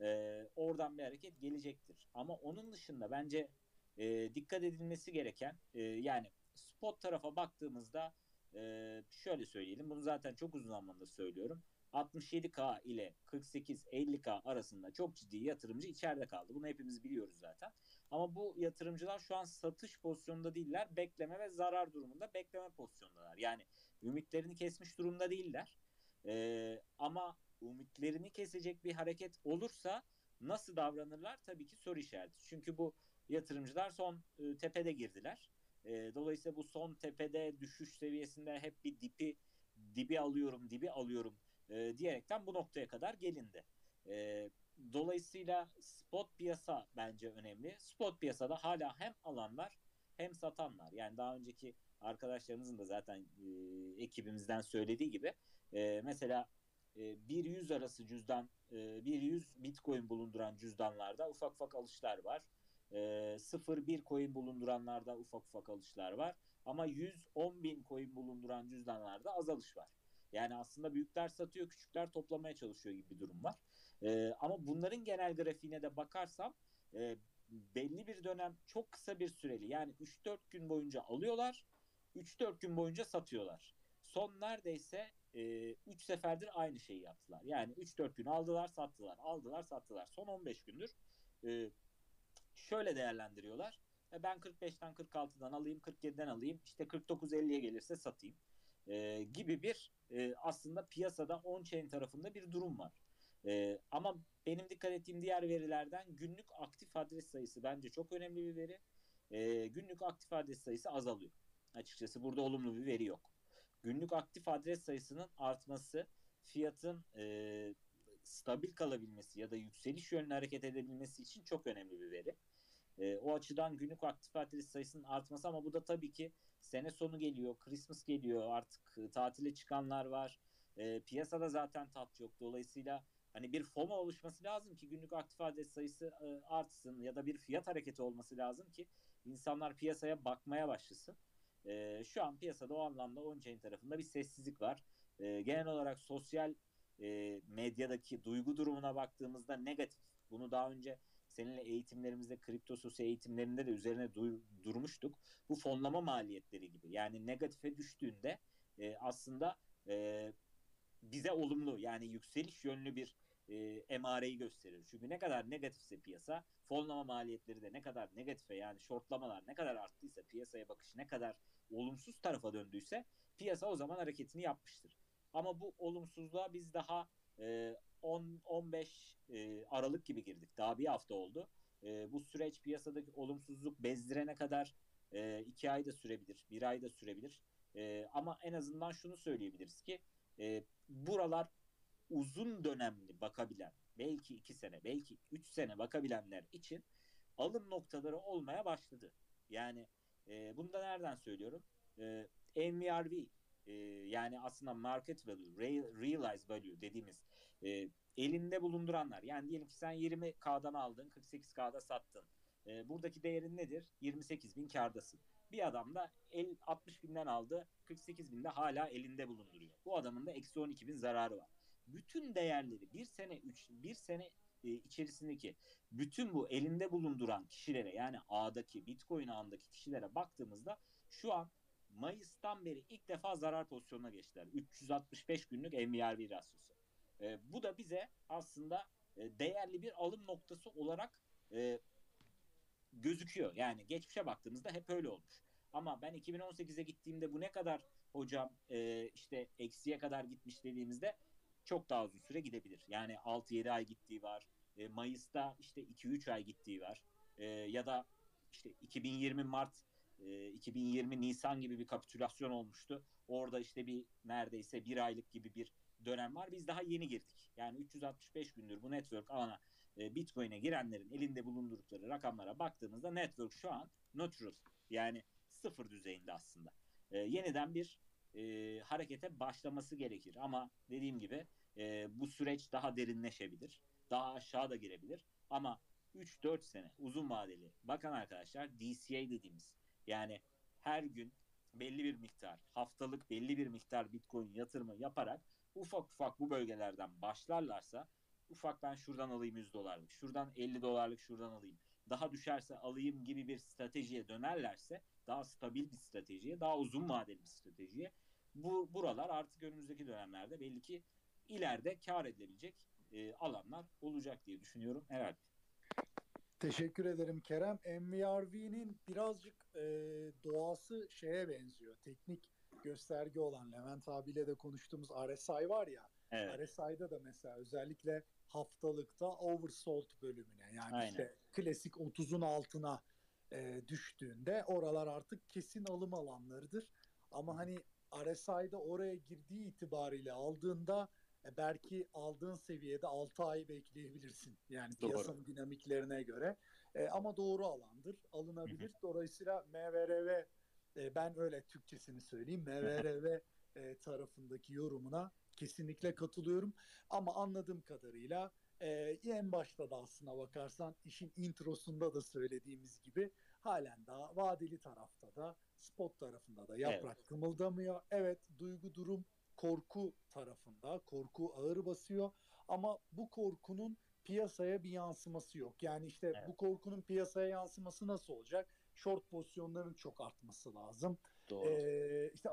Ee, oradan bir hareket gelecektir. Ama onun dışında bence e, dikkat edilmesi gereken e, yani spot tarafa baktığımızda e, şöyle söyleyelim. Bunu zaten çok uzun zamandır söylüyorum. 67K ile 48-50K arasında çok ciddi yatırımcı içeride kaldı. Bunu hepimiz biliyoruz zaten. Ama bu yatırımcılar şu an satış pozisyonunda değiller. Bekleme ve zarar durumunda bekleme pozisyondalar. Yani ümitlerini kesmiş durumda değiller. Ee, ama ümitlerini kesecek bir hareket olursa nasıl davranırlar? Tabii ki soru işareti. Çünkü bu yatırımcılar son e, tepede girdiler. E, dolayısıyla bu son tepede düşüş seviyesinde hep bir dipi dibi alıyorum, dibi alıyorum e, diyerekten bu noktaya kadar gelindi. E, dolayısıyla spot piyasa bence önemli. Spot piyasada hala hem alan var hem satan var. Yani daha önceki arkadaşlarımızın da zaten e, ekibimizden söylediği gibi e, mesela e, 1-100 arası cüzdan, e, 1-100 bitcoin bulunduran cüzdanlarda ufak ufak alışlar var. E, 0-1 coin bulunduranlarda ufak ufak alışlar var. Ama 110 bin coin bulunduran cüzdanlarda azalış var. Yani aslında büyükler satıyor, küçükler toplamaya çalışıyor gibi bir durum var. E, ama bunların genel grafiğine de bakarsam e, belli bir dönem çok kısa bir süreli yani 3-4 gün boyunca alıyorlar, 3-4 gün boyunca satıyorlar. Son neredeyse 3 e, seferdir aynı şeyi yaptılar. Yani 3-4 gün aldılar, sattılar, aldılar, sattılar. Son 15 gündür e, şöyle değerlendiriyorlar. E, ben 45'ten 46'dan alayım, 47'den alayım, işte 49-50'ye gelirse satayım e, gibi bir e, aslında piyasada on-chain tarafında bir durum var. E, ama benim dikkat ettiğim diğer verilerden günlük aktif adres sayısı bence çok önemli bir veri. E, günlük aktif adres sayısı azalıyor. Açıkçası burada olumlu bir veri yok. Günlük aktif adres sayısının artması fiyatın e, stabil kalabilmesi ya da yükseliş yönlü hareket edebilmesi için çok önemli bir veri. E, o açıdan günlük aktif adres sayısının artması ama bu da tabii ki sene sonu geliyor, Christmas geliyor, artık tatile çıkanlar var. E, piyasada zaten tat yok. Dolayısıyla hani bir FOMO oluşması lazım ki günlük aktif adres sayısı e, artsın ya da bir fiyat hareketi olması lazım ki insanlar piyasaya bakmaya başlasın. E, şu an piyasada o anlamda on-chain tarafında bir sessizlik var. E, genel olarak sosyal medyadaki duygu durumuna baktığımızda negatif. Bunu daha önce seninle eğitimlerimizde, kripto sosyo eğitimlerinde de üzerine dur- durmuştuk. Bu fonlama maliyetleri gibi. Yani negatife düştüğünde aslında bize olumlu yani yükseliş yönlü bir e, emareyi gösterir. Çünkü ne kadar negatifse piyasa, fonlama maliyetleri de ne kadar negatife yani shortlamalar ne kadar arttıysa, piyasaya bakış ne kadar olumsuz tarafa döndüyse piyasa o zaman hareketini yapmıştır. Ama bu olumsuzluğa biz daha e, 10-15 e, Aralık gibi girdik. Daha bir hafta oldu. E, bu süreç piyasadaki olumsuzluk bezdirene kadar e, iki ay da sürebilir, bir ay da sürebilir. E, ama en azından şunu söyleyebiliriz ki e, buralar uzun dönemli bakabilen, belki iki sene, belki üç sene bakabilenler için alım noktaları olmaya başladı. Yani e, bunu da nereden söylüyorum? E, MVRV e, yani aslında market value, real, realized value dediğimiz e, elinde bulunduranlar. Yani diyelim ki sen 20K'dan aldın, 48K'da sattın. E, buradaki değerin nedir? 28 bin kardasın. Bir adam da el, 60 binden aldı, 48 binde hala elinde bulunduruyor. Bu adamın da eksi 12 bin zararı var. Bütün değerleri bir sene, üç, bir sene e, içerisindeki bütün bu elinde bulunduran kişilere yani ağdaki Bitcoin ağındaki kişilere baktığımızda şu an Mayıs'tan beri ilk defa zarar pozisyonuna geçtiler. 365 günlük MVRV rasyosu. E, bu da bize aslında e, değerli bir alım noktası olarak e, gözüküyor. Yani geçmişe baktığımızda hep öyle olmuş. Ama ben 2018'e gittiğimde bu ne kadar hocam e, işte eksiye kadar gitmiş dediğimizde çok daha uzun süre gidebilir. Yani 6-7 ay gittiği var. E, Mayıs'ta işte 2-3 ay gittiği var. E, ya da işte 2020 Mart, e, 2020 Nisan gibi bir kapitülasyon olmuştu. Orada işte bir neredeyse bir aylık gibi bir dönem var. Biz daha yeni girdik. Yani 365 gündür bu network alana e, Bitcoin'e girenlerin elinde bulundurdukları rakamlara baktığımızda network şu an neutral yani sıfır düzeyinde aslında. E, yeniden bir e, harekete başlaması gerekir. Ama dediğim gibi e, bu süreç daha derinleşebilir. Daha aşağı da girebilir. Ama 3-4 sene uzun vadeli bakan arkadaşlar DCA dediğimiz yani her gün belli bir miktar haftalık belli bir miktar Bitcoin yatırımı yaparak ufak ufak bu bölgelerden başlarlarsa ufak ben şuradan alayım 100 dolarlık, şuradan 50 dolarlık şuradan alayım. Daha düşerse alayım gibi bir stratejiye dönerlerse daha stabil bir stratejiye, daha uzun vadeli bir stratejiye bu buralar artık önümüzdeki dönemlerde belli ki ileride kar edilebilecek e, alanlar olacak diye düşünüyorum herhalde. Teşekkür ederim Kerem. MVRV'nin birazcık e, doğası şeye benziyor. Teknik gösterge olan Levent abiyle de konuştuğumuz RSI var ya. Evet. RSI'da da mesela özellikle haftalıkta oversold bölümüne yani Aynen. işte klasik 30'un altına e, düştüğünde oralar artık kesin alım alanlarıdır. Ama hani RSI'da oraya girdiği itibariyle aldığında e, belki aldığın seviyede 6 ay bekleyebilirsin. Yani Doğru. piyasanın dinamiklerine göre. E, ama doğru alandır. Alınabilir. Dolayısıyla MVRV e, ben öyle Türkçesini söyleyeyim. MVRV e, tarafındaki yorumuna kesinlikle katılıyorum. Ama anladığım kadarıyla e, en başta da aslına bakarsan işin introsunda da söylediğimiz gibi halen daha vadeli tarafta da spot tarafında da yaprak kımıldamıyor. Evet duygu durum korku tarafında korku ağır basıyor ama bu korkunun piyasaya bir yansıması yok. Yani işte Evet. bu korkunun piyasaya yansıması nasıl olacak? Short pozisyonların çok artması lazım. Doğru. Ee,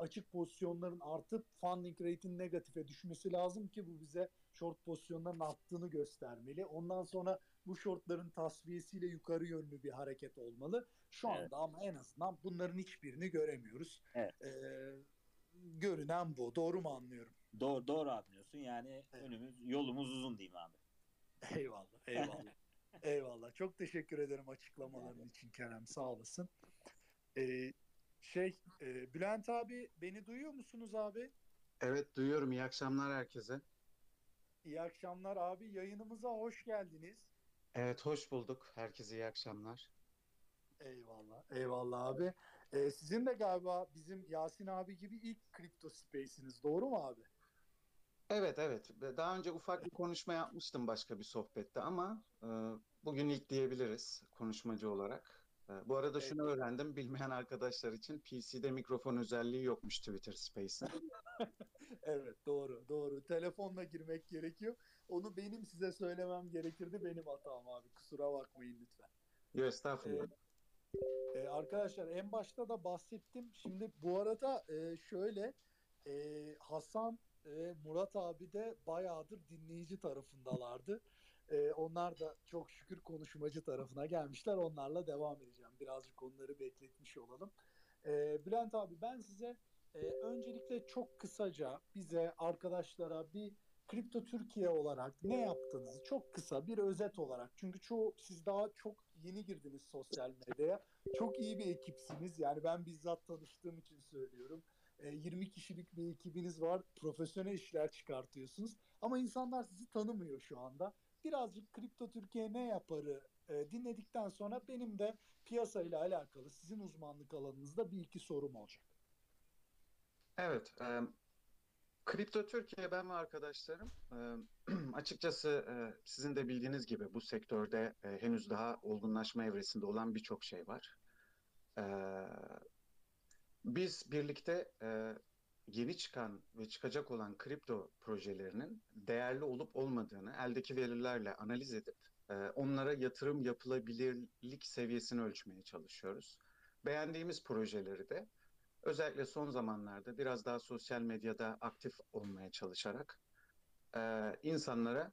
açık pozisyonların artıp funding rate'in negatife düşmesi lazım ki bu bize short pozisyonların arttığını göstermeli. Ondan sonra bu shortların tasfiyesiyle yukarı yönlü bir hareket olmalı. Şu Evet. anda ama en azından bunların hiçbirini göremiyoruz. Evet. Ee, görünen bu. Doğru mu anlıyorum? doğru, doğru anlıyorsun. Yani Evet. önümüz yolumuz uzun diyeyim abi. Eyvallah, eyvallah. eyvallah. Çok teşekkür ederim açıklamaların için Kerem. Sağ olasın. Ee, şey, e, Bülent abi beni duyuyor musunuz abi? Evet duyuyorum. İyi akşamlar herkese. İyi akşamlar abi. Yayınımıza hoş geldiniz. Evet hoş bulduk. Herkese iyi akşamlar. Eyvallah. Eyvallah abi. Ee, sizin de galiba bizim Yasin abi gibi ilk kripto space'iniz. Doğru mu abi? Evet evet. Daha önce ufak bir konuşma yapmıştım başka bir sohbette ama e, bugün ilk diyebiliriz konuşmacı olarak. E, bu arada şunu öğrendim. Bilmeyen arkadaşlar için PC'de mikrofon özelliği yokmuş Twitter Space'in. Evet doğru doğru. Telefonla girmek gerekiyor. Onu benim size söylemem gerekirdi. Benim hatam abi. Kusura bakmayın lütfen. Yok estağfurullah. Ee, arkadaşlar en başta da bahsettim. Şimdi bu arada e, şöyle e, Hasan e, Murat abi de bayağıdır dinleyici tarafındalardı. E, onlar da çok şükür konuşmacı tarafına gelmişler. Onlarla devam edeceğim. Birazcık onları bekletmiş olalım. E, Bülent abi ben size e, öncelikle çok kısaca bize arkadaşlara bir Kripto Türkiye olarak ne yaptığınızı çok kısa bir özet olarak çünkü çoğu siz daha çok yeni girdiniz sosyal medyaya. Çok iyi bir ekipsiniz. Yani ben bizzat tanıştığım için söylüyorum. E, 20 kişilik bir ekibiniz var. Profesyonel işler çıkartıyorsunuz. Ama insanlar sizi tanımıyor şu anda. Birazcık Kripto Türkiye ne yaparı e, dinledikten sonra benim de piyasayla alakalı sizin uzmanlık alanınızda bir iki sorum olacak. Evet, e, Kripto Türkiye ben ve arkadaşlarım e, açıkçası e, sizin de bildiğiniz gibi bu sektörde e, henüz daha olgunlaşma evresinde olan birçok şey var. E, biz birlikte e, yeni çıkan ve çıkacak olan kripto projelerinin değerli olup olmadığını eldeki verilerle analiz edip e, onlara yatırım yapılabilirlik seviyesini ölçmeye çalışıyoruz. Beğendiğimiz projeleri de özellikle son zamanlarda biraz daha sosyal medyada aktif olmaya çalışarak e, insanlara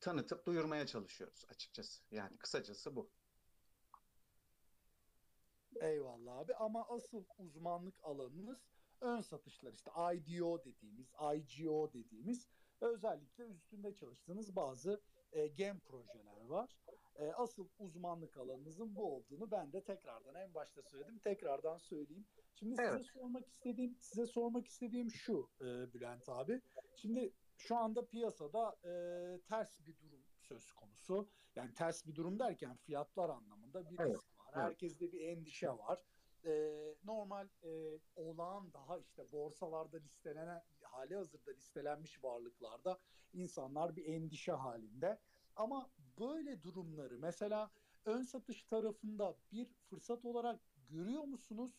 tanıtıp duyurmaya çalışıyoruz açıkçası. Yani kısacası bu. Eyvallah abi ama asıl uzmanlık alanınız ön satışlar işte IDO dediğimiz, IGO dediğimiz ve özellikle üstünde çalıştığınız bazı e, gem projeler var. E, asıl uzmanlık alanınızın bu olduğunu ben de tekrardan en başta söyledim. Tekrardan söyleyeyim. Şimdi Evet. size sormak istediğim size sormak istediğim şu e, Bülent abi. Şimdi şu anda piyasada e, ters bir durum söz konusu. Yani ters bir durum derken fiyatlar anlamında bir Evet, risk var. evet. Herkeste bir endişe var. E, normal e, olağan daha işte borsalarda listelenen hali hazırda listelenmiş varlıklarda insanlar bir endişe halinde. Ama böyle durumları mesela ön satış tarafında bir fırsat olarak görüyor musunuz?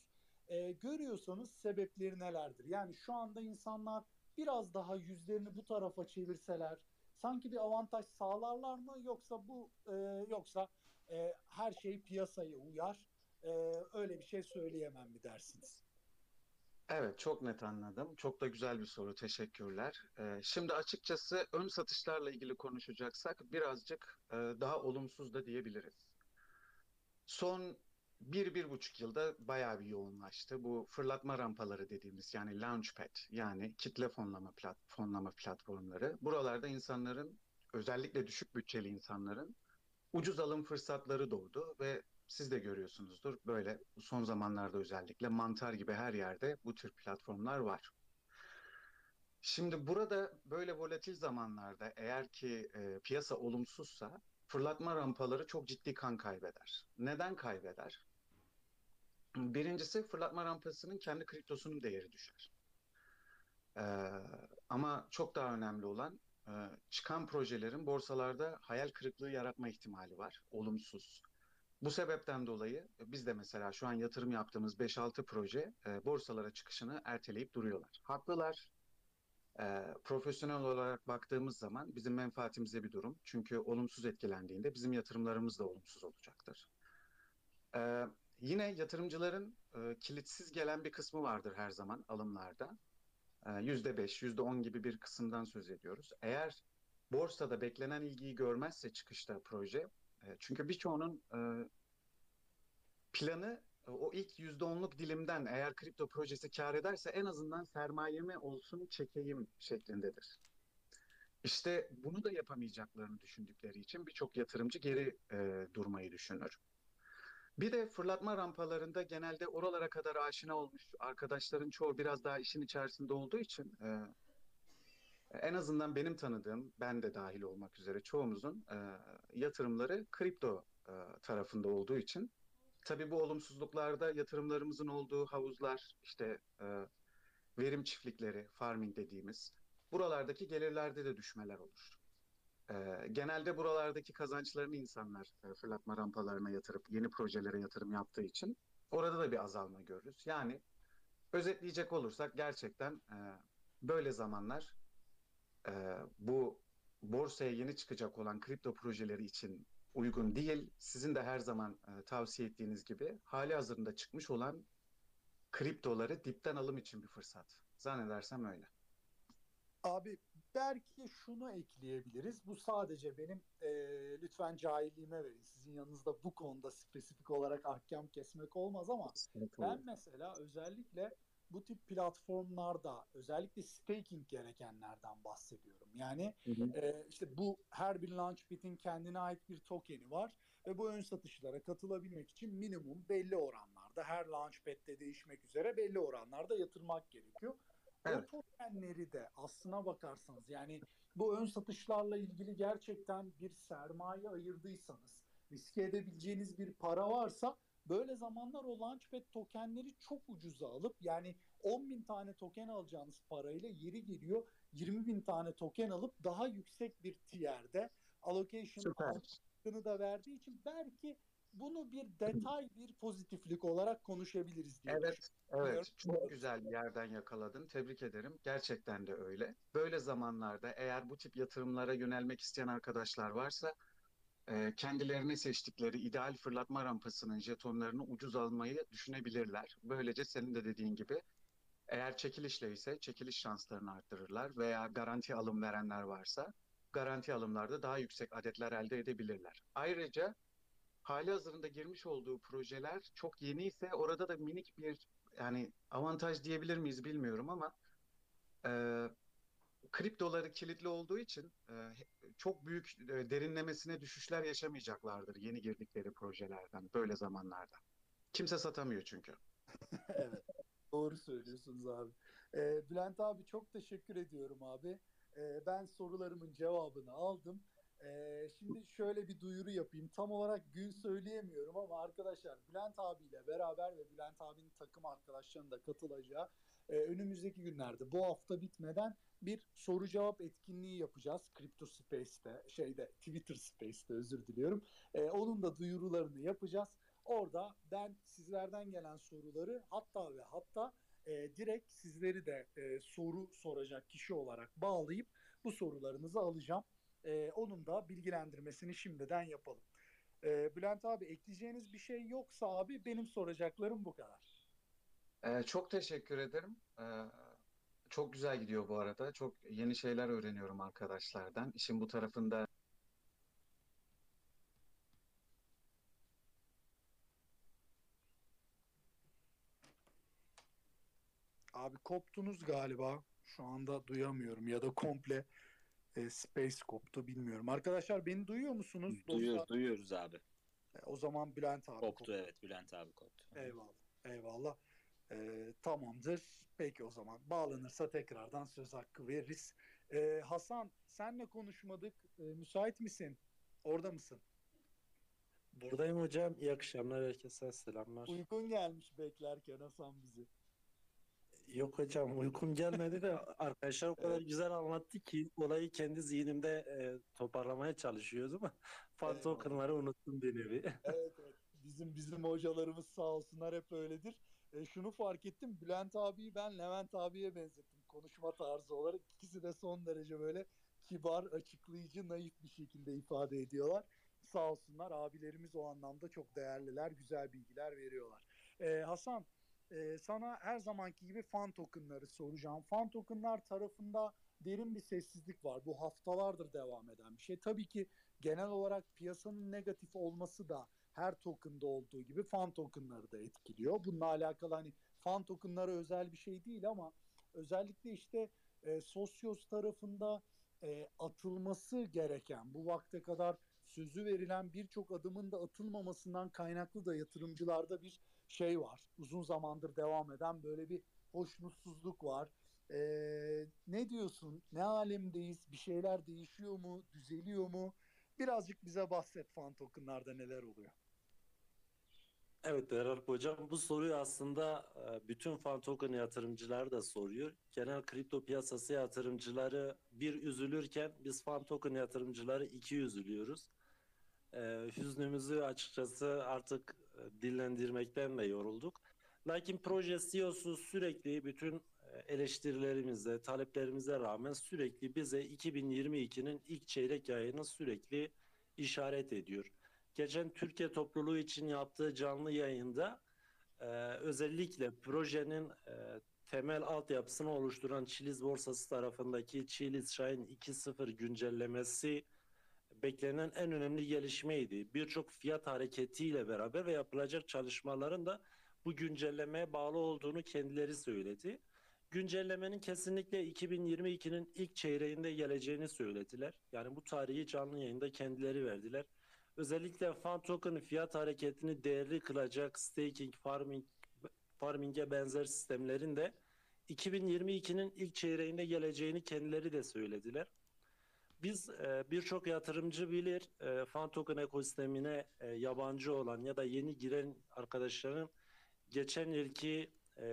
E, görüyorsanız sebepleri nelerdir? Yani şu anda insanlar biraz daha yüzlerini bu tarafa çevirseler sanki bir avantaj sağlarlar mı yoksa bu e, yoksa e, her şey piyasaya uyar e, öyle bir şey söyleyemem mi dersiniz? Evet, çok net anladım. Çok da güzel bir soru. Teşekkürler. Ee, şimdi açıkçası ön satışlarla ilgili konuşacaksak birazcık e, daha olumsuz da diyebiliriz. Son bir, bir buçuk yılda bayağı bir yoğunlaştı. Bu fırlatma rampaları dediğimiz yani launchpad yani kitle fonlama plat fonlama platformları. Buralarda insanların özellikle düşük bütçeli insanların ucuz alım fırsatları doğdu ve siz de görüyorsunuzdur böyle son zamanlarda özellikle mantar gibi her yerde bu tür platformlar var. Şimdi burada böyle volatil zamanlarda eğer ki e, piyasa olumsuzsa fırlatma rampaları çok ciddi kan kaybeder. Neden kaybeder? Birincisi fırlatma rampasının kendi kriptosunun değeri düşer. Ee, ama çok daha önemli olan e, çıkan projelerin borsalarda hayal kırıklığı yaratma ihtimali var. Olumsuz. Bu sebepten dolayı biz de mesela şu an yatırım yaptığımız 5-6 proje e, borsalara çıkışını erteleyip duruyorlar. Haklılar. E, profesyonel olarak baktığımız zaman bizim menfaatimize bir durum. Çünkü olumsuz etkilendiğinde bizim yatırımlarımız da olumsuz olacaktır. E, yine yatırımcıların e, kilitsiz gelen bir kısmı vardır her zaman alımlarda. E, %5, %10 gibi bir kısımdan söz ediyoruz. Eğer borsada beklenen ilgiyi görmezse çıkışta proje, e, çünkü birçoğunun e, planı e, o ilk %10'luk dilimden eğer kripto projesi kar ederse en azından sermayemi olsun çekeyim şeklindedir. İşte bunu da yapamayacaklarını düşündükleri için birçok yatırımcı geri e, durmayı düşünür. Bir de fırlatma rampalarında genelde oralara kadar aşina olmuş arkadaşların çoğu biraz daha işin içerisinde olduğu için e, en azından benim tanıdığım, ben de dahil olmak üzere çoğumuzun e, yatırımları kripto e, tarafında olduğu için tabii bu olumsuzluklarda yatırımlarımızın olduğu havuzlar, işte e, verim çiftlikleri, farming dediğimiz buralardaki gelirlerde de düşmeler olur. E, genelde buralardaki kazançlarını insanlar e, fırlatma rampalarına yatırıp yeni projelere yatırım yaptığı için orada da bir azalma görürüz. Yani özetleyecek olursak gerçekten e, böyle zamanlar e, bu borsaya yeni çıkacak olan kripto projeleri için uygun değil. Sizin de her zaman e, tavsiye ettiğiniz gibi hali hazırda çıkmış olan kriptoları dipten alım için bir fırsat. Zannedersem öyle. Abi belki şunu ekleyebiliriz. Bu sadece benim e, lütfen cahilliğime verin. Sizin yanınızda bu konuda spesifik olarak ahkam kesmek olmaz ama ben mesela özellikle bu tip platformlarda özellikle staking gerekenlerden bahsediyorum. Yani Hı hı. e, işte bu her bir launchpad'in kendine ait bir tokeni var ve bu ön satışlara katılabilmek için minimum belli oranlarda her launchpad'de değişmek üzere belli oranlarda yatırmak gerekiyor. Evet. O tokenleri de aslına bakarsanız yani bu ön satışlarla ilgili gerçekten bir sermaye ayırdıysanız riske edebileceğiniz bir para varsa böyle zamanlar o Launchpad tokenleri çok ucuza alıp yani 10 bin tane token alacağınız parayla yeri geliyor 20 bin tane token alıp daha yüksek bir tier'de allocation hakkını da verdiği için belki bunu bir detay bir pozitiflik olarak konuşabiliriz diye Evet, evet. Çok güzel bir yerden yakaladın. Tebrik ederim. Gerçekten de öyle. Böyle zamanlarda eğer bu tip yatırımlara yönelmek isteyen arkadaşlar varsa kendilerine seçtikleri ideal fırlatma rampasının jetonlarını ucuz almayı düşünebilirler. Böylece senin de dediğin gibi eğer çekilişle ise çekiliş şanslarını arttırırlar veya garanti alım verenler varsa garanti alımlarda daha yüksek adetler elde edebilirler. Ayrıca hali hazırında girmiş olduğu projeler çok yeni ise orada da minik bir yani avantaj diyebilir miyiz bilmiyorum ama e, kriptoları kilitli olduğu için e, çok büyük e, derinlemesine düşüşler yaşamayacaklardır yeni girdikleri projelerden böyle zamanlarda. Kimse satamıyor çünkü. evet. Doğru söylüyorsunuz abi. Ee, Bülent abi çok teşekkür ediyorum abi. Ben sorularımın cevabını aldım. Şimdi şöyle bir duyuru yapayım. Tam olarak gün söyleyemiyorum ama arkadaşlar Bülent abiyle beraber ve Bülent abinin takım arkadaşlarının da katılacağı e, önümüzdeki günlerde bu hafta bitmeden bir soru cevap etkinliği yapacağız. Crypto Space'te, şeyde Twitter Space'te özür diliyorum. Ee, onun da duyurularını yapacağız. Orada ben sizlerden gelen soruları hatta ve hatta e, direkt sizleri de e, soru soracak kişi olarak bağlayıp bu sorularınızı alacağım. E, onun da bilgilendirmesini şimdiden yapalım. E, Bülent abi ekleyeceğiniz bir şey yoksa abi benim soracaklarım bu kadar. E, çok teşekkür ederim. E, çok güzel gidiyor bu arada. Çok yeni şeyler öğreniyorum arkadaşlardan. İşin bu tarafında Abi koptunuz galiba. Şu anda duyamıyorum ya da komple e, space koptu bilmiyorum. Arkadaşlar beni duyuyor musunuz? Duyuyor, Dostlar, duyuyoruz abi. e, o zaman Bülent abi Koptu evet Bülent abi koptu. Eyvallah. Eyvallah. Ee, tamamdır. Peki o zaman bağlanırsa tekrardan söz hakkı veririz. Ee, Hasan senle konuşmadık. Ee, müsait misin? Orada mısın? Buradayım hocam. İyi akşamlar herkese selamlar. Uykun gelmiş beklerken Hasan bizi. Yok hocam uykum gelmedi de arkadaşlar o kadar güzel anlattı ki olayı kendi zihnimde e, toparlamaya çalışıyordum. Fan tokenları unuttum bir nevi. Evet, evet. Bizim bizim hocalarımız sağ olsunlar hep öyledir. E, şunu fark ettim. Bülent abiyi ben Levent abiye benzettim. Konuşma tarzı olarak ikisi de son derece böyle kibar, açıklayıcı, naif bir şekilde ifade ediyorlar. Sağ olsunlar. Abilerimiz o anlamda çok değerliler, güzel bilgiler veriyorlar. E, Hasan, e, sana her zamanki gibi fan tokenları soracağım. Fan tokenlar tarafında derin bir sessizlik var. Bu haftalardır devam eden bir şey. Tabii ki genel olarak piyasanın negatif olması da her token'da olduğu gibi fan token'ları da etkiliyor. Bununla alakalı hani fan token'lara özel bir şey değil ama özellikle işte e, Sosyos tarafında e, atılması gereken bu vakte kadar sözü verilen birçok adımın da atılmamasından kaynaklı da yatırımcılarda bir şey var. Uzun zamandır devam eden böyle bir hoşnutsuzluk var. E, ne diyorsun? Ne alemdeyiz? Bir şeyler değişiyor mu? Düzeliyor mu? Birazcık bize bahset fan tokenlarda neler oluyor. Evet Berat hocam bu soruyu aslında e, bütün fan token yatırımcılar da soruyor. Genel kripto piyasası yatırımcıları bir üzülürken biz fan token yatırımcıları iki üzülüyoruz. E, hüznümüzü açıkçası artık e, dillendirmekten de yorulduk. Lakin proje CEO'su sürekli bütün eleştirilerimize, taleplerimize rağmen sürekli bize 2022'nin ilk çeyrek ayını sürekli işaret ediyor. Geçen Türkiye topluluğu için yaptığı canlı yayında e, özellikle projenin e, temel altyapısını oluşturan Chiliz borsası tarafındaki Chiliz Shine 2.0 güncellemesi beklenen en önemli gelişmeydi. Birçok fiyat hareketiyle beraber ve yapılacak çalışmaların da bu güncellemeye bağlı olduğunu kendileri söyledi. Güncellemenin kesinlikle 2022'nin ilk çeyreğinde geleceğini söylediler. Yani bu tarihi canlı yayında kendileri verdiler. Özellikle fan token fiyat hareketini değerli kılacak staking, farming, farming'e benzer sistemlerin de 2022'nin ilk çeyreğinde geleceğini kendileri de söylediler. Biz e, birçok yatırımcı bilir e, fan token ekosistemine e, yabancı olan ya da yeni giren arkadaşların geçen yılki e,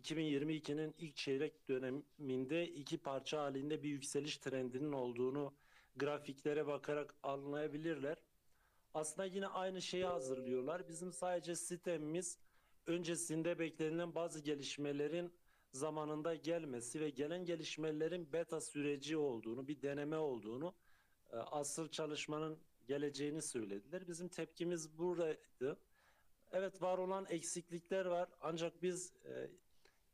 2022'nin ilk çeyrek döneminde iki parça halinde bir yükseliş trendinin olduğunu grafiklere bakarak anlayabilirler. Aslında yine aynı şeyi hazırlıyorlar. Bizim sadece sistemimiz öncesinde beklenilen bazı gelişmelerin zamanında gelmesi ve gelen gelişmelerin beta süreci olduğunu, bir deneme olduğunu, e, asıl çalışmanın geleceğini söylediler. Bizim tepkimiz buradaydı. Evet var olan eksiklikler var ancak biz e,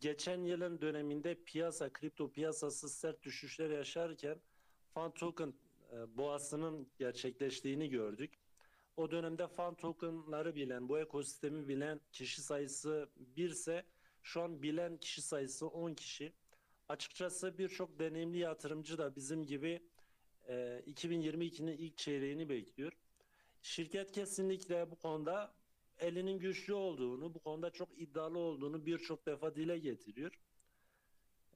geçen yılın döneminde piyasa, kripto piyasası sert düşüşler yaşarken fan token e, boğasının gerçekleştiğini gördük. O dönemde fan tokenları bilen, bu ekosistemi bilen kişi sayısı birse şu an bilen kişi sayısı 10 kişi. Açıkçası birçok deneyimli yatırımcı da bizim gibi e, 2022'nin ilk çeyreğini bekliyor. Şirket kesinlikle bu konuda elinin güçlü olduğunu, bu konuda çok iddialı olduğunu birçok defa dile getiriyor.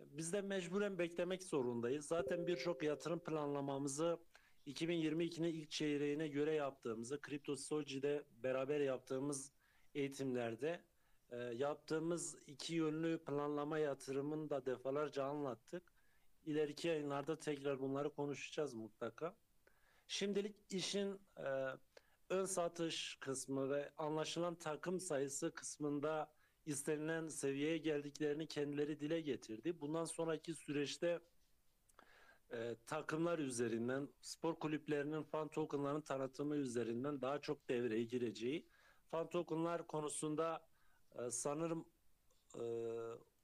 Biz de mecburen beklemek zorundayız. Zaten birçok yatırım planlamamızı 2022'nin ilk çeyreğine göre yaptığımızı, Kripto Soji'de beraber yaptığımız eğitimlerde e, yaptığımız iki yönlü planlama yatırımını da defalarca anlattık. İleriki yayınlarda tekrar bunları konuşacağız mutlaka. Şimdilik işin e, ön satış kısmı ve anlaşılan takım sayısı kısmında istenilen seviyeye geldiklerini kendileri dile getirdi. Bundan sonraki süreçte e, takımlar üzerinden, spor kulüplerinin fan tokenlarının tanıtımı üzerinden daha çok devreye gireceği. Fan tokenlar konusunda e, sanırım e,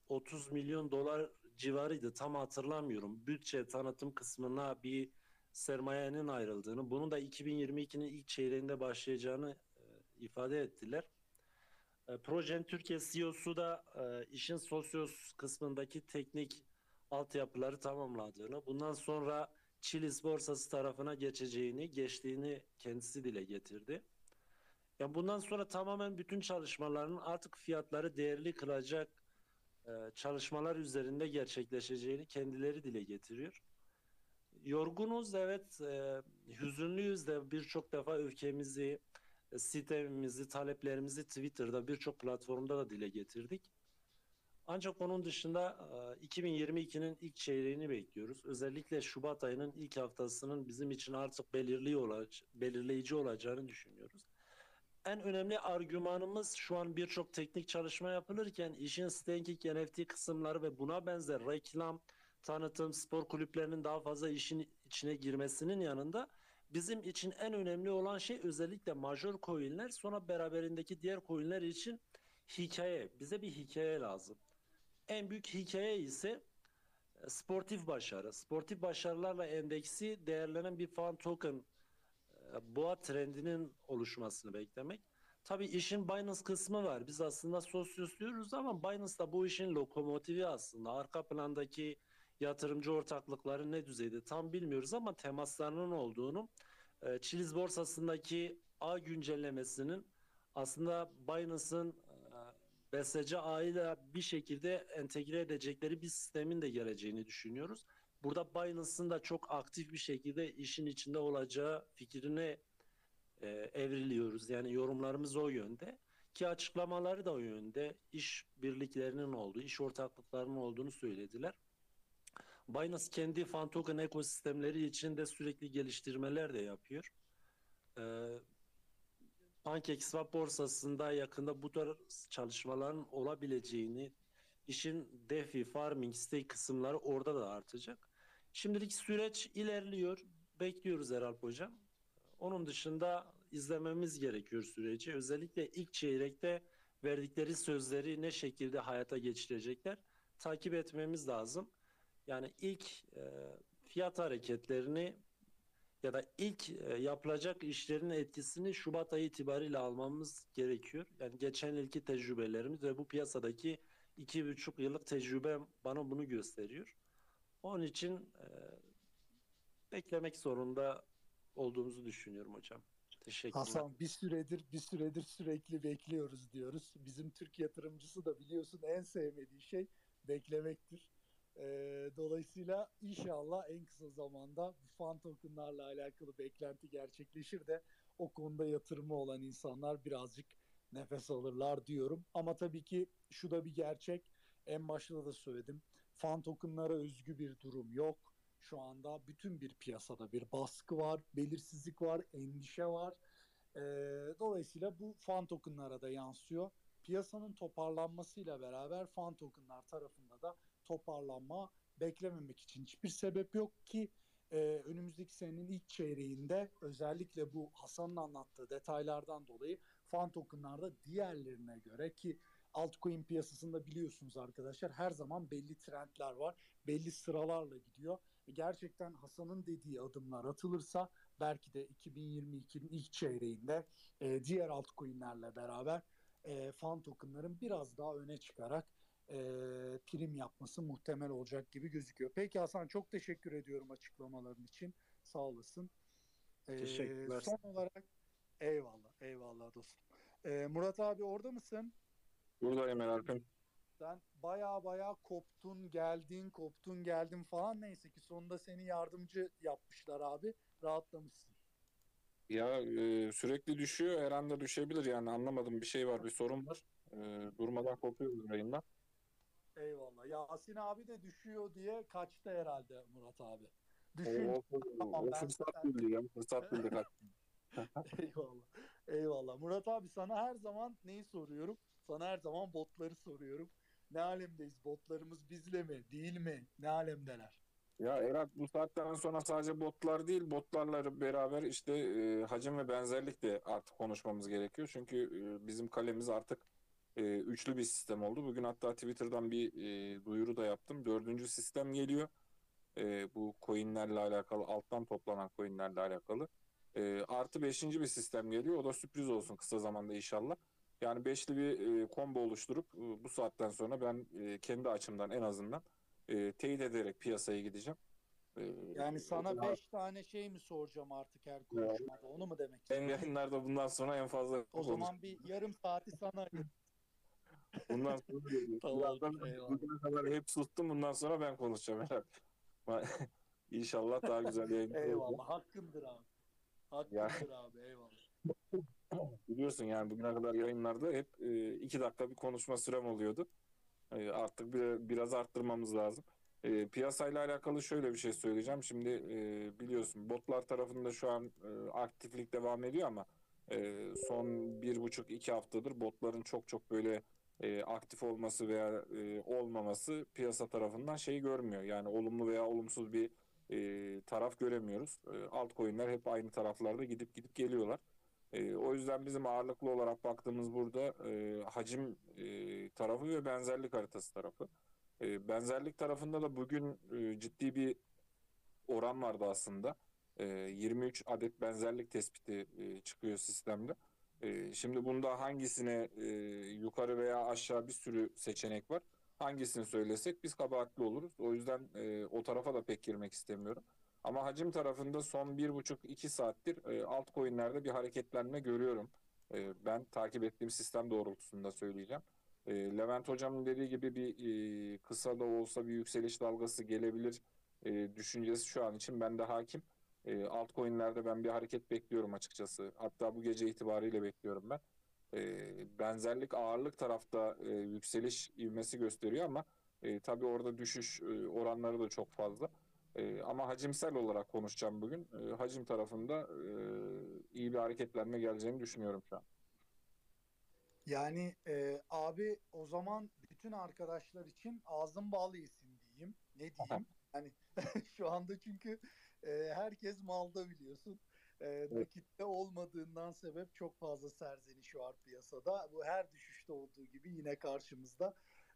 30 milyon dolar civarıydı. Tam hatırlamıyorum. Bütçe tanıtım kısmına bir sermayenin ayrıldığını, bunun da 2022'nin ilk çeyreğinde başlayacağını e, ifade ettiler. E, Projenin Türkiye CEO'su da e, işin sosyos kısmındaki teknik altyapıları tamamladığını, bundan sonra Chiliz borsası tarafına geçeceğini, geçtiğini kendisi dile getirdi. Yani bundan sonra tamamen bütün çalışmaların artık fiyatları değerli kılacak e, çalışmalar üzerinde gerçekleşeceğini kendileri dile getiriyor. Yorgunuz evet, e, hüzünlüyüz de birçok defa öfkemizi, e, sitemimizi, taleplerimizi Twitter'da birçok platformda da dile getirdik. Ancak onun dışında e, 2022'nin ilk çeyreğini bekliyoruz. Özellikle Şubat ayının ilk haftasının bizim için artık belirli olac- belirleyici olacağını düşünüyoruz. En önemli argümanımız şu an birçok teknik çalışma yapılırken işin staking NFT kısımları ve buna benzer reklam, tanıtım, spor kulüplerinin daha fazla işin içine girmesinin yanında bizim için en önemli olan şey özellikle major coinler sonra beraberindeki diğer coinler için hikaye. Bize bir hikaye lazım. En büyük hikaye ise e, sportif başarı. Sportif başarılarla endeksi değerlenen bir fan token e, boğa trendinin oluşmasını beklemek. Tabii işin Binance kısmı var. Biz aslında Socios diyoruz ama Binance da bu işin lokomotifi aslında. Arka plandaki yatırımcı ortaklıkları ne düzeyde tam bilmiyoruz ama temaslarının olduğunu e, Chiliz borsasındaki A güncellemesinin aslında Binance'ın BSC ağıyla bir şekilde entegre edecekleri bir sistemin de geleceğini düşünüyoruz. Burada Binance'ın da çok aktif bir şekilde işin içinde olacağı fikrine e, evriliyoruz. Yani yorumlarımız o yönde. Ki açıklamaları da o yönde. İş birliklerinin olduğu, iş ortaklıklarının olduğunu söylediler. Binance kendi fan token ekosistemleri içinde sürekli geliştirmeler de yapıyor. Ee, PancakeSwap borsasında yakında bu tarz çalışmaların olabileceğini, işin DeFi, farming, stake kısımları orada da artacak. Şimdilik süreç ilerliyor. Bekliyoruz Eralp Hocam. Onun dışında izlememiz gerekiyor süreci. Özellikle ilk çeyrekte verdikleri sözleri ne şekilde hayata geçirecekler takip etmemiz lazım. Yani ilk e, fiyat hareketlerini ya da ilk e, yapılacak işlerin etkisini Şubat ayı itibariyle almamız gerekiyor. Yani geçen yılki tecrübelerimiz ve bu piyasadaki iki buçuk yıllık tecrübe bana bunu gösteriyor. Onun için e, beklemek zorunda olduğumuzu düşünüyorum hocam. Teşekkürler. Hasan bir süredir bir süredir sürekli bekliyoruz diyoruz. Bizim Türk yatırımcısı da biliyorsun en sevmediği şey beklemektir. Ee, dolayısıyla inşallah en kısa zamanda bu fan tokenlarla alakalı beklenti gerçekleşir de o konuda yatırımı olan insanlar birazcık nefes alırlar diyorum. Ama tabii ki şu da bir gerçek. En başta da söyledim. Fan tokenlara özgü bir durum yok. Şu anda bütün bir piyasada bir baskı var, belirsizlik var, endişe var. Ee, dolayısıyla bu fan tokenlara da yansıyor. Piyasanın toparlanmasıyla beraber fan tokenlar tarafında da toparlanma beklememek için hiçbir sebep yok ki e, önümüzdeki senenin ilk çeyreğinde özellikle bu Hasan'ın anlattığı detaylardan dolayı fan tokenlarda diğerlerine göre ki altcoin piyasasında biliyorsunuz arkadaşlar her zaman belli trendler var. Belli sıralarla gidiyor. E, Gerçekten Hasan'ın dediği adımlar atılırsa belki de 2022'nin ilk çeyreğinde e, diğer altcoin'lerle beraber e, fan tokenların biraz daha öne çıkarak e, prim yapması muhtemel olacak gibi gözüküyor. Peki Hasan çok teşekkür ediyorum açıklamaların için. Sağ olasın. E, Teşekkürler. Son olarak eyvallah, eyvallah dostum. E, Murat abi orada mısın? Buradayım Eralp'im. Sen baya baya koptun geldin koptun geldin falan neyse ki sonunda seni yardımcı yapmışlar abi rahatlamışsın. Ya e, sürekli düşüyor. Her anda düşebilir yani anlamadım bir şey var bir sorun var. E, durmadan kopuyoruz yayından. Eyvallah. Yasin abi de düşüyor diye kaçtı herhalde Murat abi. Düşün. o, Tamam, o ben- fırsat ben- ya. Fırsat bildi kaç. Eyvallah. Eyvallah. Murat abi sana her zaman neyi soruyorum? Sana her zaman botları soruyorum. Ne alemdeyiz? Botlarımız bizle mi? Değil mi? Ne alemdeler? Ya Erat bu saatten sonra sadece botlar değil botlarla beraber işte e, hacim ve benzerlik de artık konuşmamız gerekiyor. Çünkü e, bizim kalemiz artık e, üçlü bir sistem oldu. Bugün hatta Twitter'dan bir e, duyuru da yaptım. Dördüncü sistem geliyor. E, bu coinlerle alakalı alttan toplanan coinlerle alakalı. E, artı beşinci bir sistem geliyor. O da sürpriz olsun kısa zamanda inşallah. Yani beşli bir e, combo oluşturup e, bu saatten sonra ben e, kendi açımdan en azından e, teyit ederek piyasaya gideceğim. E, Yani sana ya, 5 tane şey mi soracağım artık her konuşmada? Onu mu demek istiyorsun? yayınlarda bundan sonra en fazla O konuş- zaman bir yarım saati sana bundan sonra Tamam, birazdan kadar hep sustum bundan sonra ben konuşacağım herhalde. İnşallah daha güzel olacak. eyvallah. Hakkındır abi. Hakkındır abi. Eyvallah. Biliyorsun yani bugüne kadar yayınlarda hep e, iki dakika bir konuşma sürem oluyordu. E, artık bir, biraz arttırmamız lazım. E, piyasayla alakalı şöyle bir şey söyleyeceğim. Şimdi e, biliyorsun botlar tarafında şu an e, aktiflik devam ediyor ama e, son bir buçuk iki haftadır botların çok çok böyle e, aktif olması veya e, olmaması piyasa tarafından şey görmüyor. Yani olumlu veya olumsuz bir e, taraf göremiyoruz. E, altcoin'ler hep aynı taraflarda gidip gidip geliyorlar. E, o yüzden bizim ağırlıklı olarak baktığımız burada e, hacim e, tarafı ve benzerlik haritası tarafı. E, benzerlik tarafında da bugün e, ciddi bir oran vardı aslında. E, 23 adet benzerlik tespiti e, çıkıyor sistemde. E, şimdi bunda hangisine e, yukarı veya aşağı bir sürü seçenek var. Hangisini söylesek biz kabahatli oluruz. O yüzden e, o tarafa da pek girmek istemiyorum. Ama hacim tarafında son bir buçuk iki saattir e, altcoin'lerde bir hareketlenme görüyorum. E, ben takip ettiğim sistem doğrultusunda söyleyeceğim. Levent Hocam'ın dediği gibi bir kısa da olsa bir yükseliş dalgası gelebilir düşüncesi şu an için bende hakim. E, altcoin'lerde ben bir hareket bekliyorum açıkçası. Hatta bu gece itibariyle bekliyorum ben. E, benzerlik ağırlık tarafta e, yükseliş ivmesi gösteriyor ama e, tabii orada düşüş e, oranları da çok fazla. E, ama hacimsel olarak konuşacağım bugün. E, hacim tarafında e, iyi bir hareketlenme geleceğini düşünüyorum şu an. Yani e, abi o zaman bütün arkadaşlar için ağzın bal yesin diyeyim. Ne diyeyim? Yani şu anda çünkü e, herkes malda biliyorsun. E, nakitte olmadığından sebep çok fazla serzeniş var piyasada. Bu her düşüşte olduğu gibi yine karşımızda.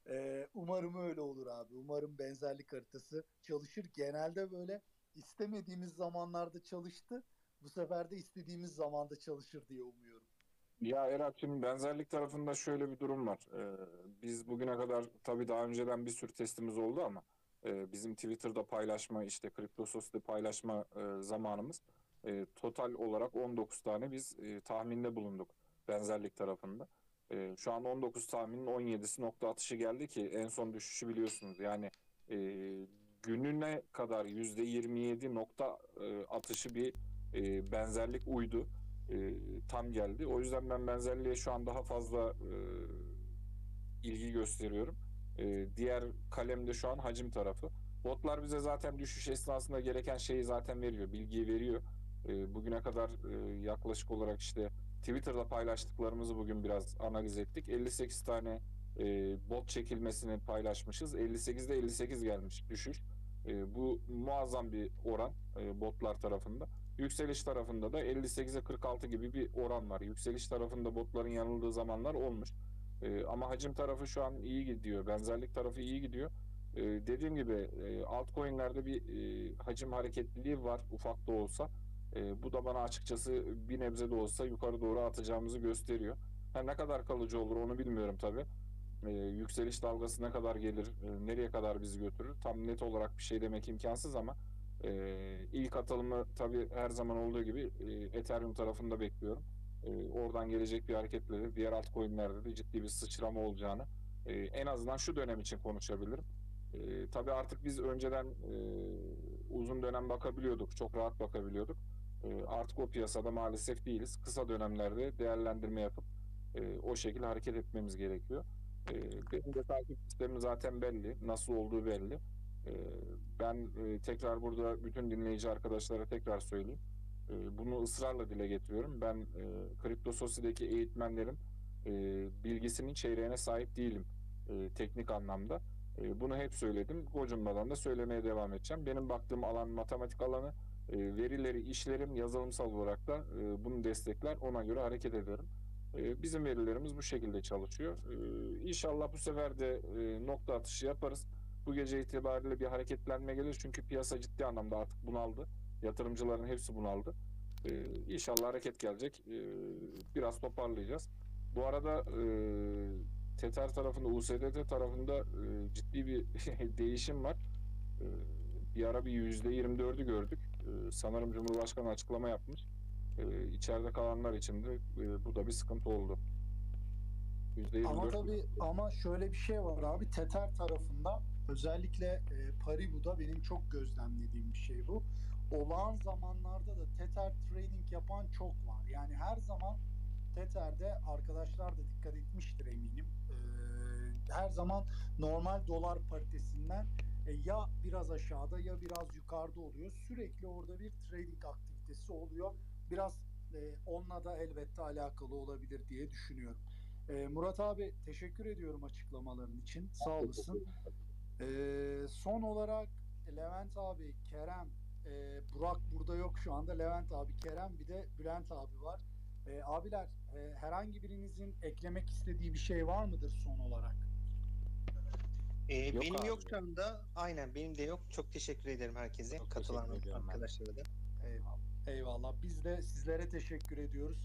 Ee, umarım öyle olur abi. Umarım benzerlik haritası çalışır. Genelde böyle istemediğimiz zamanlarda çalıştı. Bu sefer de istediğimiz zamanda çalışır diye umuyorum. Ya Erat şimdi benzerlik tarafında şöyle bir durum var. Ee, biz bugüne kadar tabii daha önceden bir sürü testimiz oldu ama e, bizim Twitter'da paylaşma işte Kriptosos'ta paylaşma e, zamanımız e, total olarak 19 tane biz e, tahminde bulunduk benzerlik tarafında. Şu an 19 tahminin 17'si nokta atışı geldi ki en son düşüşü biliyorsunuz. Yani e, gününe kadar %27 nokta atışı bir benzerlik uydu tam geldi. O yüzden ben benzerliğe şu an daha fazla ilgi gösteriyorum. E, diğer kalemde şu an hacim tarafı. Botlar bize zaten düşüş esnasında gereken şeyi zaten veriyor, bilgiyi veriyor. E, bugüne kadar e, yaklaşık olarak işte Twitter'da paylaştıklarımızı bugün biraz analiz ettik. 58 tane e, bot çekilmesini paylaşmışız. 58'de 58 gelmiş düşüş. E, bu muazzam bir oran e, botlar tarafında. Yükseliş tarafında da 58'e 46 gibi bir oran var. Yükseliş tarafında botların yanıldığı zamanlar olmuş. Ee, ama hacim tarafı şu an iyi gidiyor. Benzerlik tarafı iyi gidiyor. Ee, dediğim gibi e, altcoin'lerde bir e, hacim hareketliliği var ufak da olsa. E, bu da bana açıkçası bir nebze de olsa yukarı doğru atacağımızı gösteriyor. Ha, ne kadar kalıcı olur onu bilmiyorum tabii. E, yükseliş dalgası ne kadar gelir, e, nereye kadar bizi götürür tam net olarak bir şey demek imkansız ama ee, ilk atılımı tabii her zaman olduğu gibi e, Ethereum tarafında bekliyorum. Ee, oradan gelecek bir hareketle de diğer altcoin'lerde de ciddi bir sıçrama olacağını e, en azından şu dönem için konuşabilirim. E, tabii artık biz önceden e, uzun dönem bakabiliyorduk, çok rahat bakabiliyorduk. E, artık o piyasada maalesef değiliz. Kısa dönemlerde değerlendirme yapıp e, o şekilde hareket etmemiz gerekiyor. E, benim de takip sistemim zaten belli, nasıl olduğu belli. Ee, Ben e, tekrar burada bütün dinleyici arkadaşlara tekrar söyleyeyim. Ee, Bunu ısrarla dile getiriyorum. Ben e, Kripto Sosi'deki eğitmenlerin e, bilgisinin çeyreğine sahip değilim e, teknik anlamda. E, Bunu hep söyledim. Gocunmadan da söylemeye devam edeceğim. Benim baktığım alan matematik alanı. E, Verileri işlerim yazılımsal olarak da e, bunu destekler. Ona göre hareket ederim. E, Bizim verilerimiz bu şekilde çalışıyor. E, İnşallah bu sefer de e, nokta atışı yaparız bu gece itibariyle bir hareketlenme gelir. Çünkü piyasa ciddi anlamda artık bunaldı. Yatırımcıların hepsi bunaldı. Ee, inşallah hareket gelecek. Ee, biraz toparlayacağız. Bu arada e, Tether tarafında, USDT tarafında e, ciddi bir değişim var. E, bir ara bir %24'ü gördük. E, sanırım Cumhurbaşkanı açıklama yapmış. E, içeride kalanlar için de e, bu da bir sıkıntı oldu. %24 Ama tabii ama şöyle bir şey var abi Tether tarafında özellikle e, Paribu'da benim çok gözlemlediğim bir şey bu. Olağan zamanlarda da Tether trading yapan çok var. Yani her zaman Tether'de arkadaşlar da dikkat etmiştir eminim. E, her zaman normal dolar paritesinden e, ya biraz aşağıda ya biraz yukarıda oluyor. Sürekli orada bir trading aktivitesi oluyor. Biraz e, onunla da elbette alakalı olabilir diye düşünüyorum. Ee, Murat abi teşekkür ediyorum açıklamaların için. Sağ olasın. Ee, son olarak Levent abi, Kerem, e, Burak burada yok şu anda. Levent abi, Kerem bir de Bülent abi var. Ee, abiler e, herhangi birinizin eklemek istediği bir şey var mıdır son olarak? Ee, Yok benim abi. yok şu anda. Aynen benim de yok. Çok teşekkür ederim herkese. Çok Katılan arkadaşlara da. Eyvallah. Eyvallah. Biz de sizlere teşekkür ediyoruz.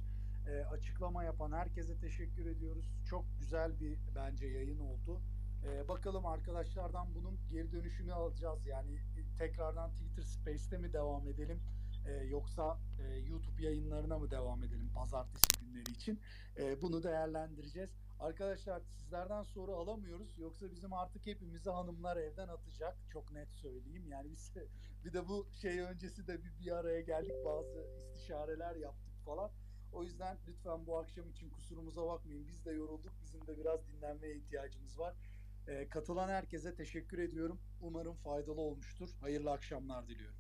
Ee, açıklama yapan herkese teşekkür ediyoruz. Çok güzel bir bence yayın oldu. Ee, bakalım arkadaşlardan bunun geri dönüşünü alacağız. Yani e, tekrardan Twitter Space'te mi devam edelim? Ee, yoksa e, YouTube yayınlarına mı devam edelim pazartesi günleri için? Ee, bunu değerlendireceğiz. Arkadaşlar sizlerden soru alamıyoruz. Yoksa bizim artık hepimizi hanımlar evden atacak. Çok net söyleyeyim. Yani biz bir de bu şey öncesi de bir, bir araya geldik. Bazı istişareler yaptık falan. O yüzden lütfen bu akşam için kusurumuza bakmayın. Biz de yorulduk. Bizim de biraz dinlenmeye ihtiyacımız var. Ee, katılan herkese teşekkür ediyorum. Umarım faydalı olmuştur. Hayırlı akşamlar diliyorum.